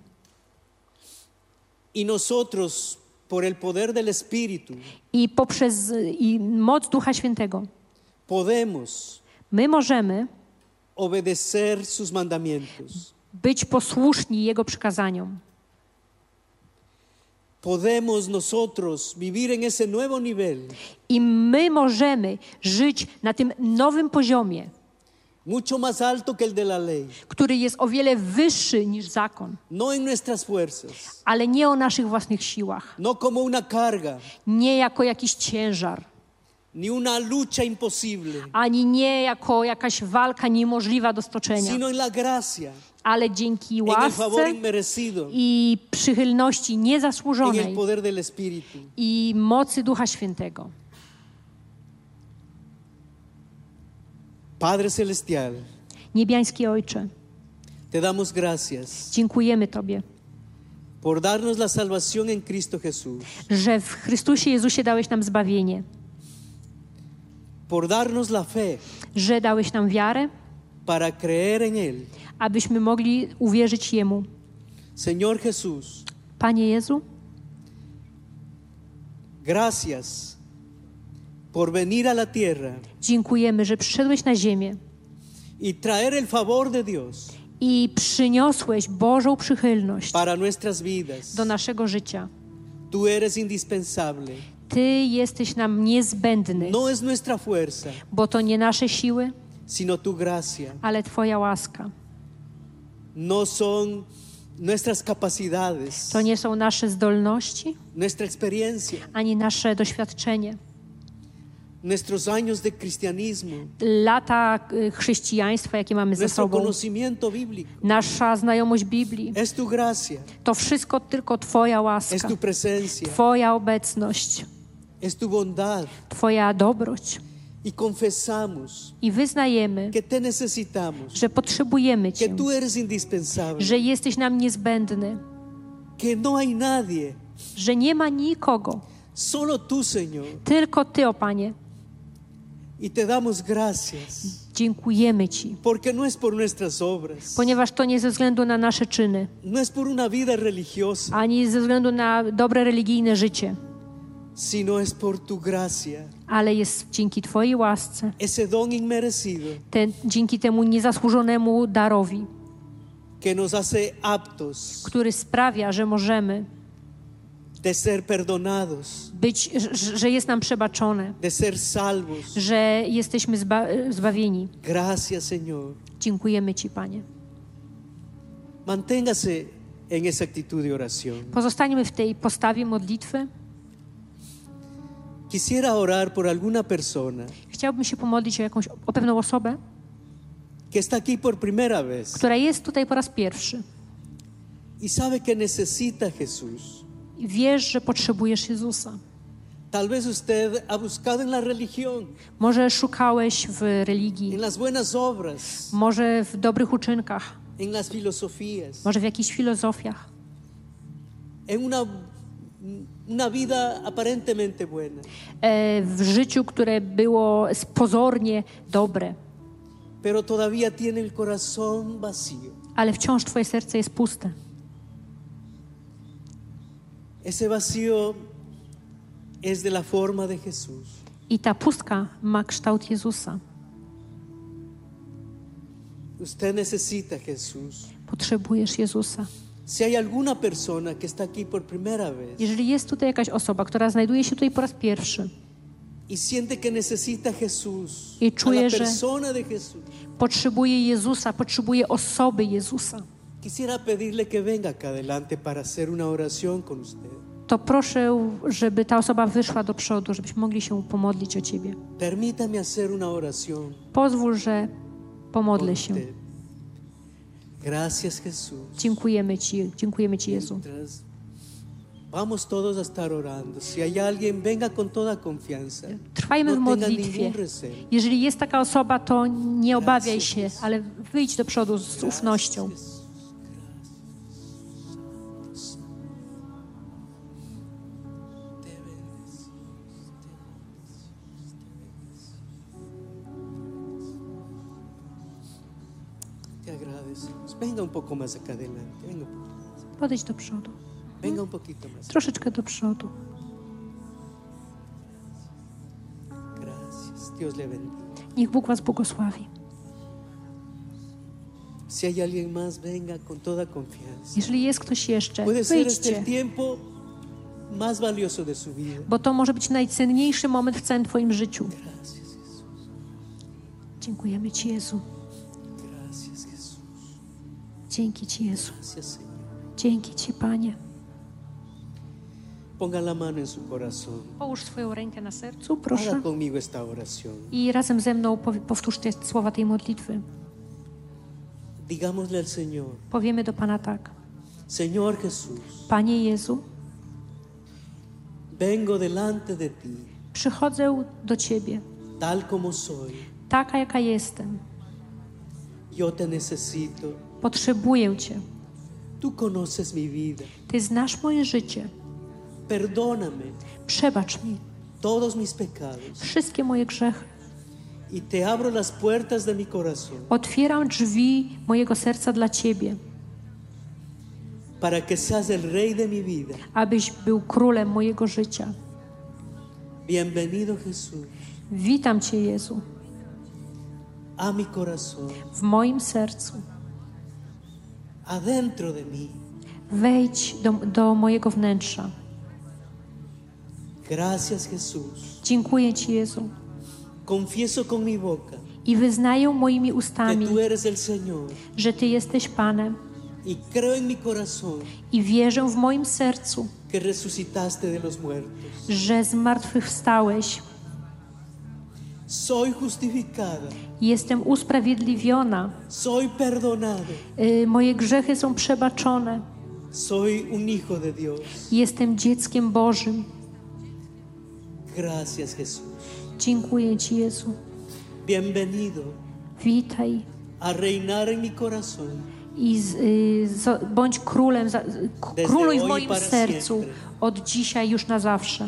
Y nosotros, por el poder del Espíritu, I poprzez i moc Ducha Świętego podemos my możemy obedecer sus mandamientos. być posłuszni Jego przykazaniom. Podemos nosotros vivir en ese nuevo nivel, I my możemy żyć na tym nowym poziomie, mucho más alto que el de la ley, który jest o wiele wyższy niż zakon, no en nuestras fuerzas, ale nie o naszych własnych siłach, no como una carga, nie jako jakiś ciężar, ni una lucha imposible, ani nie jako jakaś walka niemożliwa do stoczenia, sino en la gracia, ale dzięki łasce i przychylności niezasłużonej i mocy Ducha Świętego. Padre Celestial, Niebiański Ojcze, te damos gracias dziękujemy Tobie, por darnos la salvación en Cristo Jesús, że w Chrystusie Jezusie dałeś nam zbawienie, por darnos la fe że dałeś nam wiarę, para creer en Él. Abyśmy mogli uwierzyć Jemu. Señor Jesús, Panie Jezu, gracias por venir a la tierra dziękujemy, że przyszedłeś na ziemię y traer el favor de Dios, i przyniosłeś Bożą przychylność para nuestras vidas. do naszego życia. Tú eres indispensable. Ty jesteś nam niezbędny, No es nuestra fuerza, bo to nie nasze siły, sino tu gracia. ale Twoja łaska. No son nuestras capacidades, To nie są nasze zdolności, nuestra experiencia, ani nasze doświadczenie. nuestros años de cristianismo, Lata y, chrześcijaństwa, jakie mamy ze nuestro sobą, bíblico. nasza znajomość Biblii, Es tu gracia, to wszystko tylko Twoja es łaska, tu presencia, Twoja obecność, es tu bondad. Twoja dobroć. Y I wyznajemy, że potrzebujemy que Cię, że jesteś nam niezbędny, que no że nie ma nikogo, tylko Ty, o Panie. Y te damos gracias, Dziękujemy Ci, no ponieważ to nie ze względu na nasze czyny, no ani ze względu na dobre religijne życie, sino es por tu gracia, ale jest dzięki Twojej łasce, ese don inmerecido ten, dzięki temu niezasłużonemu darowi, que nos hace aptos który sprawia, że możemy de ser perdonados, być, że- że jest nam przebaczone, de ser salvos. że jesteśmy zba, zbawieni. Gracias, Señor. Dziękujemy Ci, Panie. Manténgase en esa actitud de oración. Pozostańmy w tej postawie modlitwy. Quisiera orar por alguna persona Chciałbym się pomodlić o jakąś, o pewną osobę, que está aquí por primera vez która jest tutaj po raz pierwszy y sabe que necesita a Jesús. i wiesz, że potrzebujesz Jezusa. Tal vez usted ha buscado en la religión, Może szukałeś w religii, en las buenas obras, może w dobrych uczynkach, en las filosofías, może w jakichś filozofiach, en una, una vida aparentemente buena. e, w życiu, które było pozornie dobre, pero todavía tiene el corazón vacío. ale wciąż Twoje serce jest puste. Ese vacío es de la forma de Jesús. I ta pustka ma kształt Jezusa. Usted necesita Jesús. Potrzebujesz Jezusa. Si hay alguna persona que está aquí por primera vez Jeżeli jest tutaj jakaś osoba, która znajduje się tutaj po raz pierwszy, y siente que necesita a Jesús, Y czuje, la że- persona de Jesús, potrzebuje Jezusa, potrzebuje osoby Jezusa, quisiera pedirle que venga acá adelante para hacer una oración con usted. to proszę, żeby ta osoba wyszła do przodu, żebyśmy mogli się pomodlić o Ciebie. Permítame hacer una oración Pozwól, że pomodlę się. Gracias Jesús. Dziękujemy Ci, dziękujemy Ci Jezu. Vamos todos a estar orando. Si hay alguien, venga con toda confianza. Trwajmy w No tenga modlitwie. Jeżeli jest taka osoba, to nie obawiaj się, ale wyjdź do przodu z ufnością. Poco más acá adelante. Venga un poquito, Podejdź do przodu. venga un poquito más. Troszeczkę do przodu. Gracias. Dios le bendiga. Niech Bóg Was błogosławi. Si hay alguien más, venga con toda confianza. Jeżeli jest ktoś jeszcze, Puede ser este wyjdźcie, tiempo más valioso de su vida. bo to może być najcenniejszy moment w całym Twoim życiu. Gracias, Jesús. Dziękujemy Ci, Jezu. Dzięki Ci, Jezu. Dzięki Ci, Panie. Ponga la mano en su corazón. Połóż swoją rękę na sercu, Haga proszę. conmigo esta oración. I razem ze mną powi- powtórz te słowa tej modlitwy. Digámosle al Señor, Powiemy do Pana tak. Señor Jesús, Panie Jezu, vengo delante de ti, przychodzę do Ciebie, tal como soy. taka jaka jestem. Yo te necesito. Potrzebuję Cię. Tú conoces mi vida. Ty znasz moje życie. Perdóname Przebacz mi todos mis pecados wszystkie moje grzechy. y te abro las puertas de mi corazón Otwieram drzwi mojego serca dla Ciebie, para que seas el rey de mi vida. abyś był królem mojego życia. Bienvenido Jesús Witam Cię, Jezu, a mi corazón. w moim sercu. Adentro de mí. Wejdź do, do mojego wnętrza. Gracias Jesús. Dziękuję Ci, Jezu. Confieso con mi boca I wyznaję moimi que ustami, tú eres el Señor że Ty jesteś Panem. y creo en mi corazón I wierzę w moim sercu, que resucitaste de los muertos. że zmartwychwstałeś. Soy justificada, Jestem usprawiedliwiona. soy perdonada, Y, Moje grzechy są przebaczone. soy un hijo de Dios. Jestem dzieckiem Bożym. Gracias Jesús. Dziękuję Ci, Jezu. Bienvenido Witaj a reinar en mi corazón i z, y, z, bądź królem, za, króluj w moim sercu siempre. od dzisiaj już na zawsze.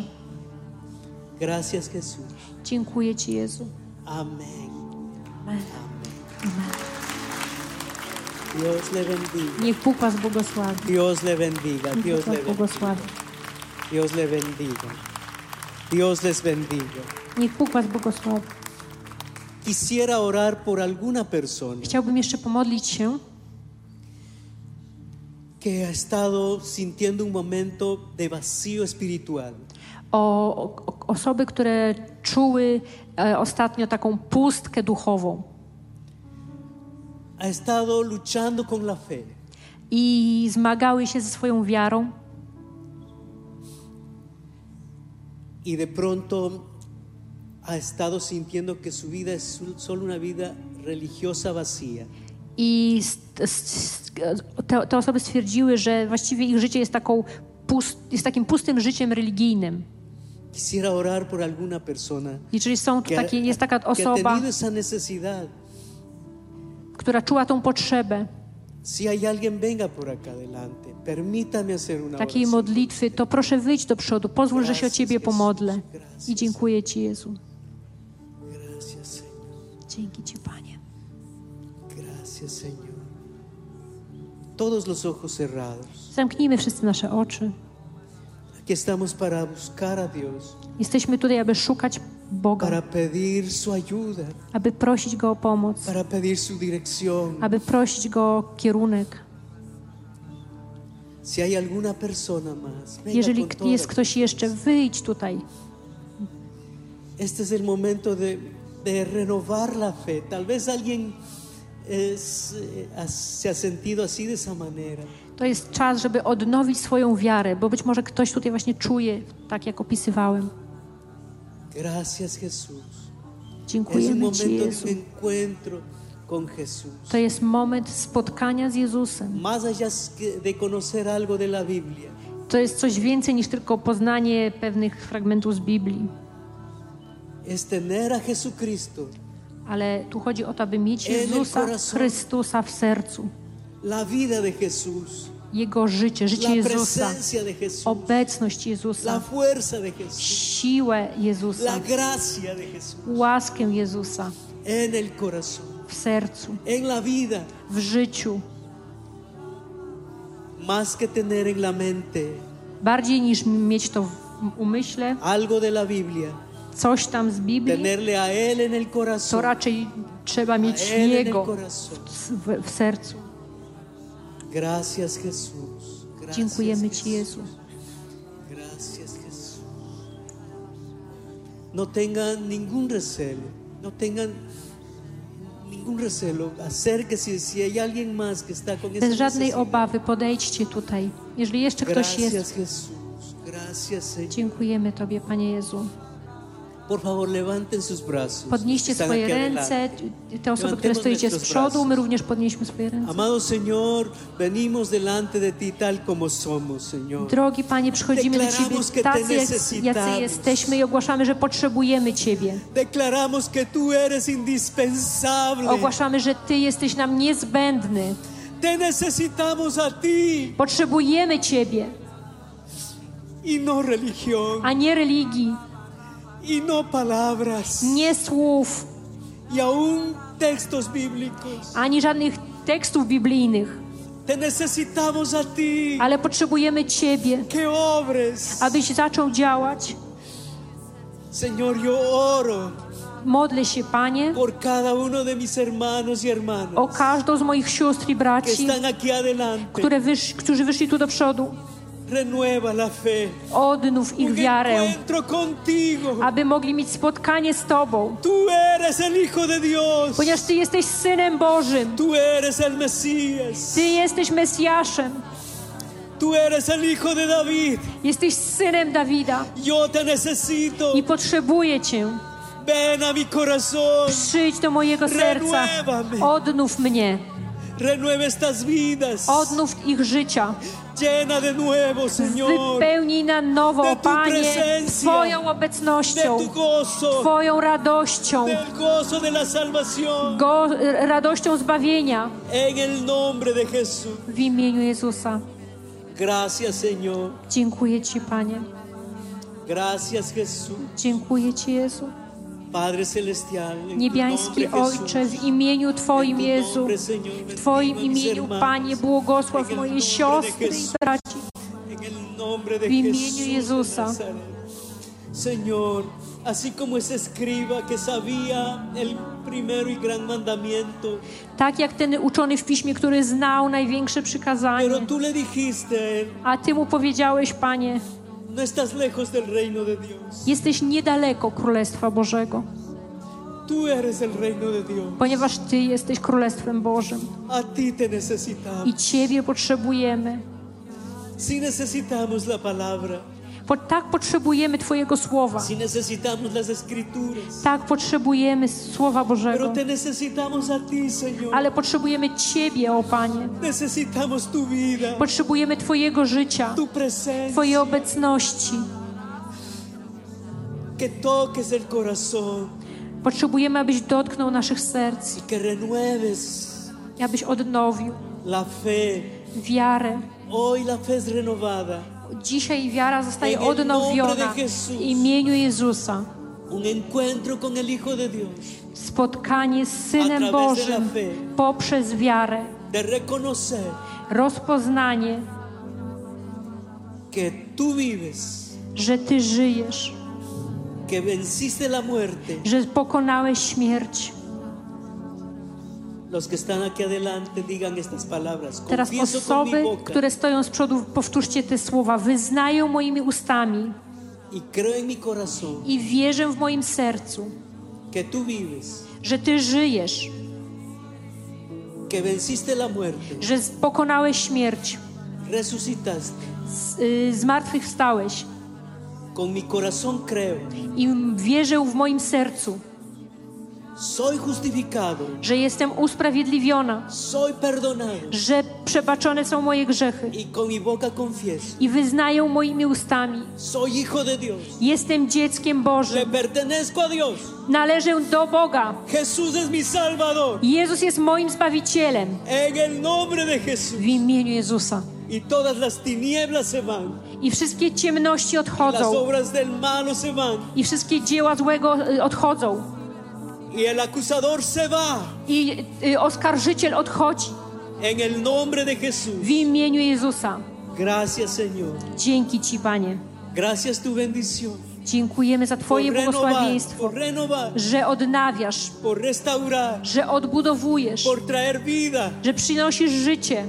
Gracias Jesús. Dziękuję Ci, Jezu. Amén. Amen. Dios le bendiga. Niech Bóg Was błogosławi. Dios le bendiga. Niech Dios le bendiga. Dios le bendiga. Dios les bendiga. Niech Bóg Was błogosławi. Quisiera orar por alguna persona Chciałbym jeszcze pomodlić się que ha estado sintiendo un momento de vacío espiritual. O, o osoby, które czuły e, ostatnio taką pustkę duchową Ha estado luchando con la fe. i zmagały się ze swoją wiarą y de pronto ha estado sintiendo que su vida es sol- solo una vida religiosa vacía. i te, te osoby stwierdziły, że właściwie ich życie jest, taką pust, jest takim pustym życiem religijnym. Jeżeli są takie, jest taka osoba, która czuła tą potrzebę takiej modlitwy, to proszę wyjść do przodu, pozwól, że się o Ciebie pomodlę. I dziękuję Ci, Jezu. Dzięki Ci, Panie. Gracias. Zamknijmy wszyscy nasze oczy. Aquí estamos para buscar a Dios, Jesteśmy tutaj, aby szukać Boga, para pedir su ayuda, aby prosić Go o pomoc, para pedir su dirección. aby prosić Go o kierunek. Si hay alguna persona más, venga Jeżeli con jest ktoś jeszcze, wyjdź tutaj. Este es el momento de, de renovar la fe. Tal vez alguien es, eh, se ha sentido así de esa manera. To jest czas, żeby odnowić swoją wiarę, bo być może ktoś tutaj właśnie czuje, tak jak opisywałem. Gracias Jesús. Dziękujemy Ci, Jezu. To jest moment spotkania z Jezusem. To jest coś więcej niż tylko poznanie pewnych fragmentów z Biblii. Ale tu chodzi o to, aby mieć Jezusa. Chrystusa w sercu. Jego życie, życie Jezusa, obecność Jezusa, siłę Jezusa, łaskę Jezusa. w sercu, w życiu. Bardziej niż mieć to w umyśle, coś tam z Biblii, to raczej trzeba mieć Niego w, w sercu. Gracias Jesús. Gracias, Dziękujemy Ci. Jezu. Gracias Jesús. No tengan ningún recelo, no tengan ningún recelo. Acérquese si hay alguien más que está con Bez żadnej obawy podejdźcie tutaj. Jeżeli jeszcze ktoś jest, Gracias Jesús. Gracias Señor. dziękujemy Tobie, Panie Jezu. Podnieście swoje ręce, te osoby, które stoicie z przodu, my również podnieśmy swoje ręce. Drogi Panie, przychodzimy do Ciebie tacy, jak- jacy jesteśmy i ogłaszamy, że potrzebujemy Ciebie. Ogłaszamy, że Ty jesteś nam niezbędny. Potrzebujemy Ciebie, y no a nie religii, y no palabras nie słów, y aún textos bíblicos. ani żadnych tekstów biblijnych, Te necesitamos a ti ale potrzebujemy Ciebie, que obres. abyś zaczął działać. Señor, yo oro Modlę się, Panie, por cada uno de mis hermanos y o hermanas każdą z moich sióstr i que braci, están aquí adelante. które wysz, którzy wyszli tu do przodu. Renueva la fe. Odnów ich wiarę, aby mogli mieć spotkanie z Tobą, Tú eres el Hijo de Dios. ponieważ Ty jesteś Synem Bożym. Tú eres el Mesías. Ty jesteś Mesjaszem. Tú eres el Hijo de David. Jesteś Synem Dawida Yo te necesito. i potrzebuję Cię. Ven a mi corazón. Przyjdź do mojego serca. Odnów mnie. Renueva estas vidas. Odnów ich życia. Llena de nuevo, Señor. Wypełnij na nowo, Panie. Twoją De obecnością. Twoją radością, go, radością zbawienia w imieniu Jezusa. Gracias, Señor. Dziękuję Ci, Panie. Gracias, Jesús. Dziękuję Ci, Jezu. Niebiański Ojcze, w imieniu Twoim, Jezu, w Twoim imieniu. Panie, błogosław moje siostry i braci. W imieniu Jezusa. Señor, así como ese escriba que sabía el primero y gran mandamiento, Tak jak ten uczony w piśmie, który znał największe przykazanie. pero tú le dijiste a él, A Ty mu powiedziałeś, Panie, no estás lejos del reino de Dios. jesteś niedaleko Królestwa Bożego, Tú eres el reino de Dios. ponieważ Ty jesteś Królestwem Bożym A ti te necesitamos. i Ciebie potrzebujemy. Si necesitamos la palabra, Po, tak potrzebujemy Twojego Słowa, si necesitamos las escrituras, tak potrzebujemy Słowa Bożego, pero te necesitamos a ti, Señor. ale potrzebujemy Ciebie, o Panie. Necesitamos tu vida, Potrzebujemy Twojego życia, tu presencia, Twojej obecności. que toques el corazón Potrzebujemy, abyś dotknął naszych serc, y que renueves abyś odnowił la fe. wiarę. Hoy la fe es renovada. Dzisiaj wiara zostaje odnowiona w imieniu Jezusa. Spotkanie z Synem Bożym poprzez wiarę, rozpoznanie, że Ty żyjesz, że pokonałeś śmierć. Teraz osoby, które stoją z przodu, powtórzcie te słowa. Wyznają moimi ustami y i wierzę w moim sercu, że Ty żyjesz, że pokonałeś śmierć, z- y, zmartwychwstałeś. Con mi corazón creo, i wierzę w moim sercu, że jestem usprawiedliwiona, że przebaczone są moje grzechy y i wyznają moimi ustami. Jestem dzieckiem Bożym, należę do Boga. Jezus jest moim Zbawicielem. W imieniu Jezusa. Y todas las tinieblas se van. I wszystkie ciemności Las odchodzą. obras del malo se van. i wszystkie dzieła złego y, odchodzą Y el acusador se va. i y, oskarżyciel odchodzi En el nombre de Jesús. w imieniu Jezusa. Gracias, Señor. Dzięki Ci, Panie. Gracias tu bendición. Dziękujemy za Por Twoje renovar, błogosławieństwo, por renovar, że odnawiasz, por restaurar, że odbudowujesz, por traer vida. że przynosisz życie.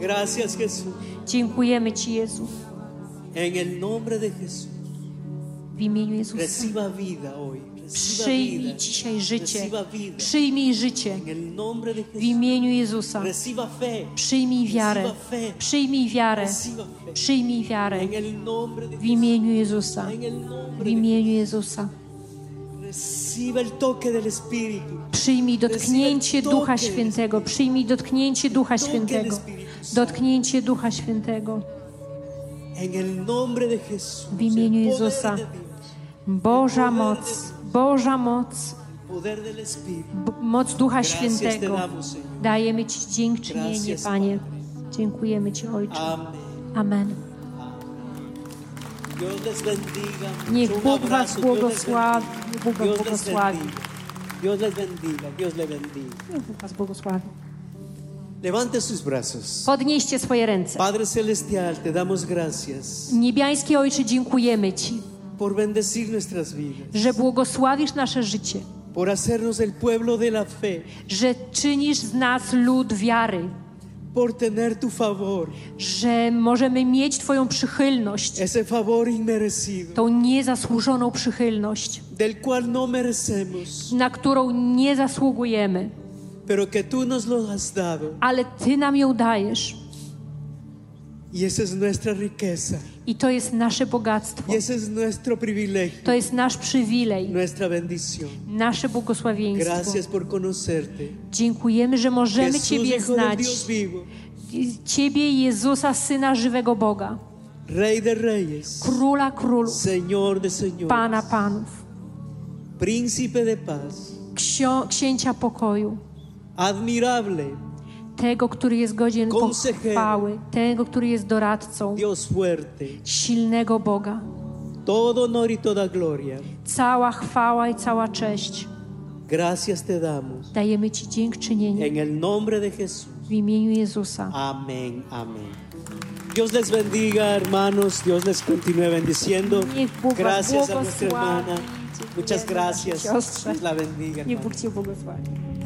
Gracias, Jesús. Dziękujemy Ci, Jezu, En el nombre de Jesús. w imieniu Jezusa. Reciba vida hoy. Przyjmij dzisiaj życie. Przyjmij życie w imieniu Jezusa. Przyjmij wiarę. Przyjmij wiarę. Przyjmij wiarę w imieniu Jezusa. W imieniu Jezusa. Przyjmij dotknięcie Ducha Świętego. Przyjmij dotknięcie Ducha Świętego. Dotknięcie Ducha Świętego. W imieniu Jezusa. Boża moc, Boża moc, moc Ducha Świętego. Dajemy Ci dziękczynienie, Panie. Dziękujemy Ci, Ojcze. Amen. Niech Bóg Was błogosławi. Bóg Was błogosławi. Dios les bendiga. Dios bendiga. Bóg Was błogosławi. Levante sus brazos. Podnieście swoje ręce. Padre Celestial, te damos gracias Niebiański Ojcze, dziękujemy Ci por bendecir nuestras vidas, że błogosławisz nasze życie, por hacernos el pueblo de la fe, że czynisz z nas lud wiary, por tener tu favor, że możemy mieć Twoją przychylność, ese favor inmerecido, tą niezasłużoną przychylność, del cual no merecemos, na którą nie zasługujemy, pero que tú nos lo has dado. ale Ty nam ją dajesz. Y esa es nuestra riqueza, I to jest nasze bogactwo, y ese es nuestro privilegio, to jest nasz przywilej, nuestra bendición. nasze błogosławieństwo. Gracias por conocerte. Dziękujemy, że możemy Jesús, Ciebie Hijo znać. Dios vivo, Ciebie, Jezusa, Syna żywego Boga, Rey de reyes, Króla Królów, Señor de señores, Pana Panów, Príncipe de paz, Księcia Pokoju, admirable, tego, który jest godzien pochwały, tego, który jest doradcą, Dios fuerte, silnego Boga. todo honor y toda gloria. Cała chwała i cała cześć Gracias te damos dajemy Ci dziękczynienie en el nombre de Jesús. w imieniu Jezusa. Amén, amén. Dios les bendiga, hermanos. Dios les continúe bendiciendo. Gracias a nuestra hermana. Muchas gracias. Dios la bendiga. Hermano.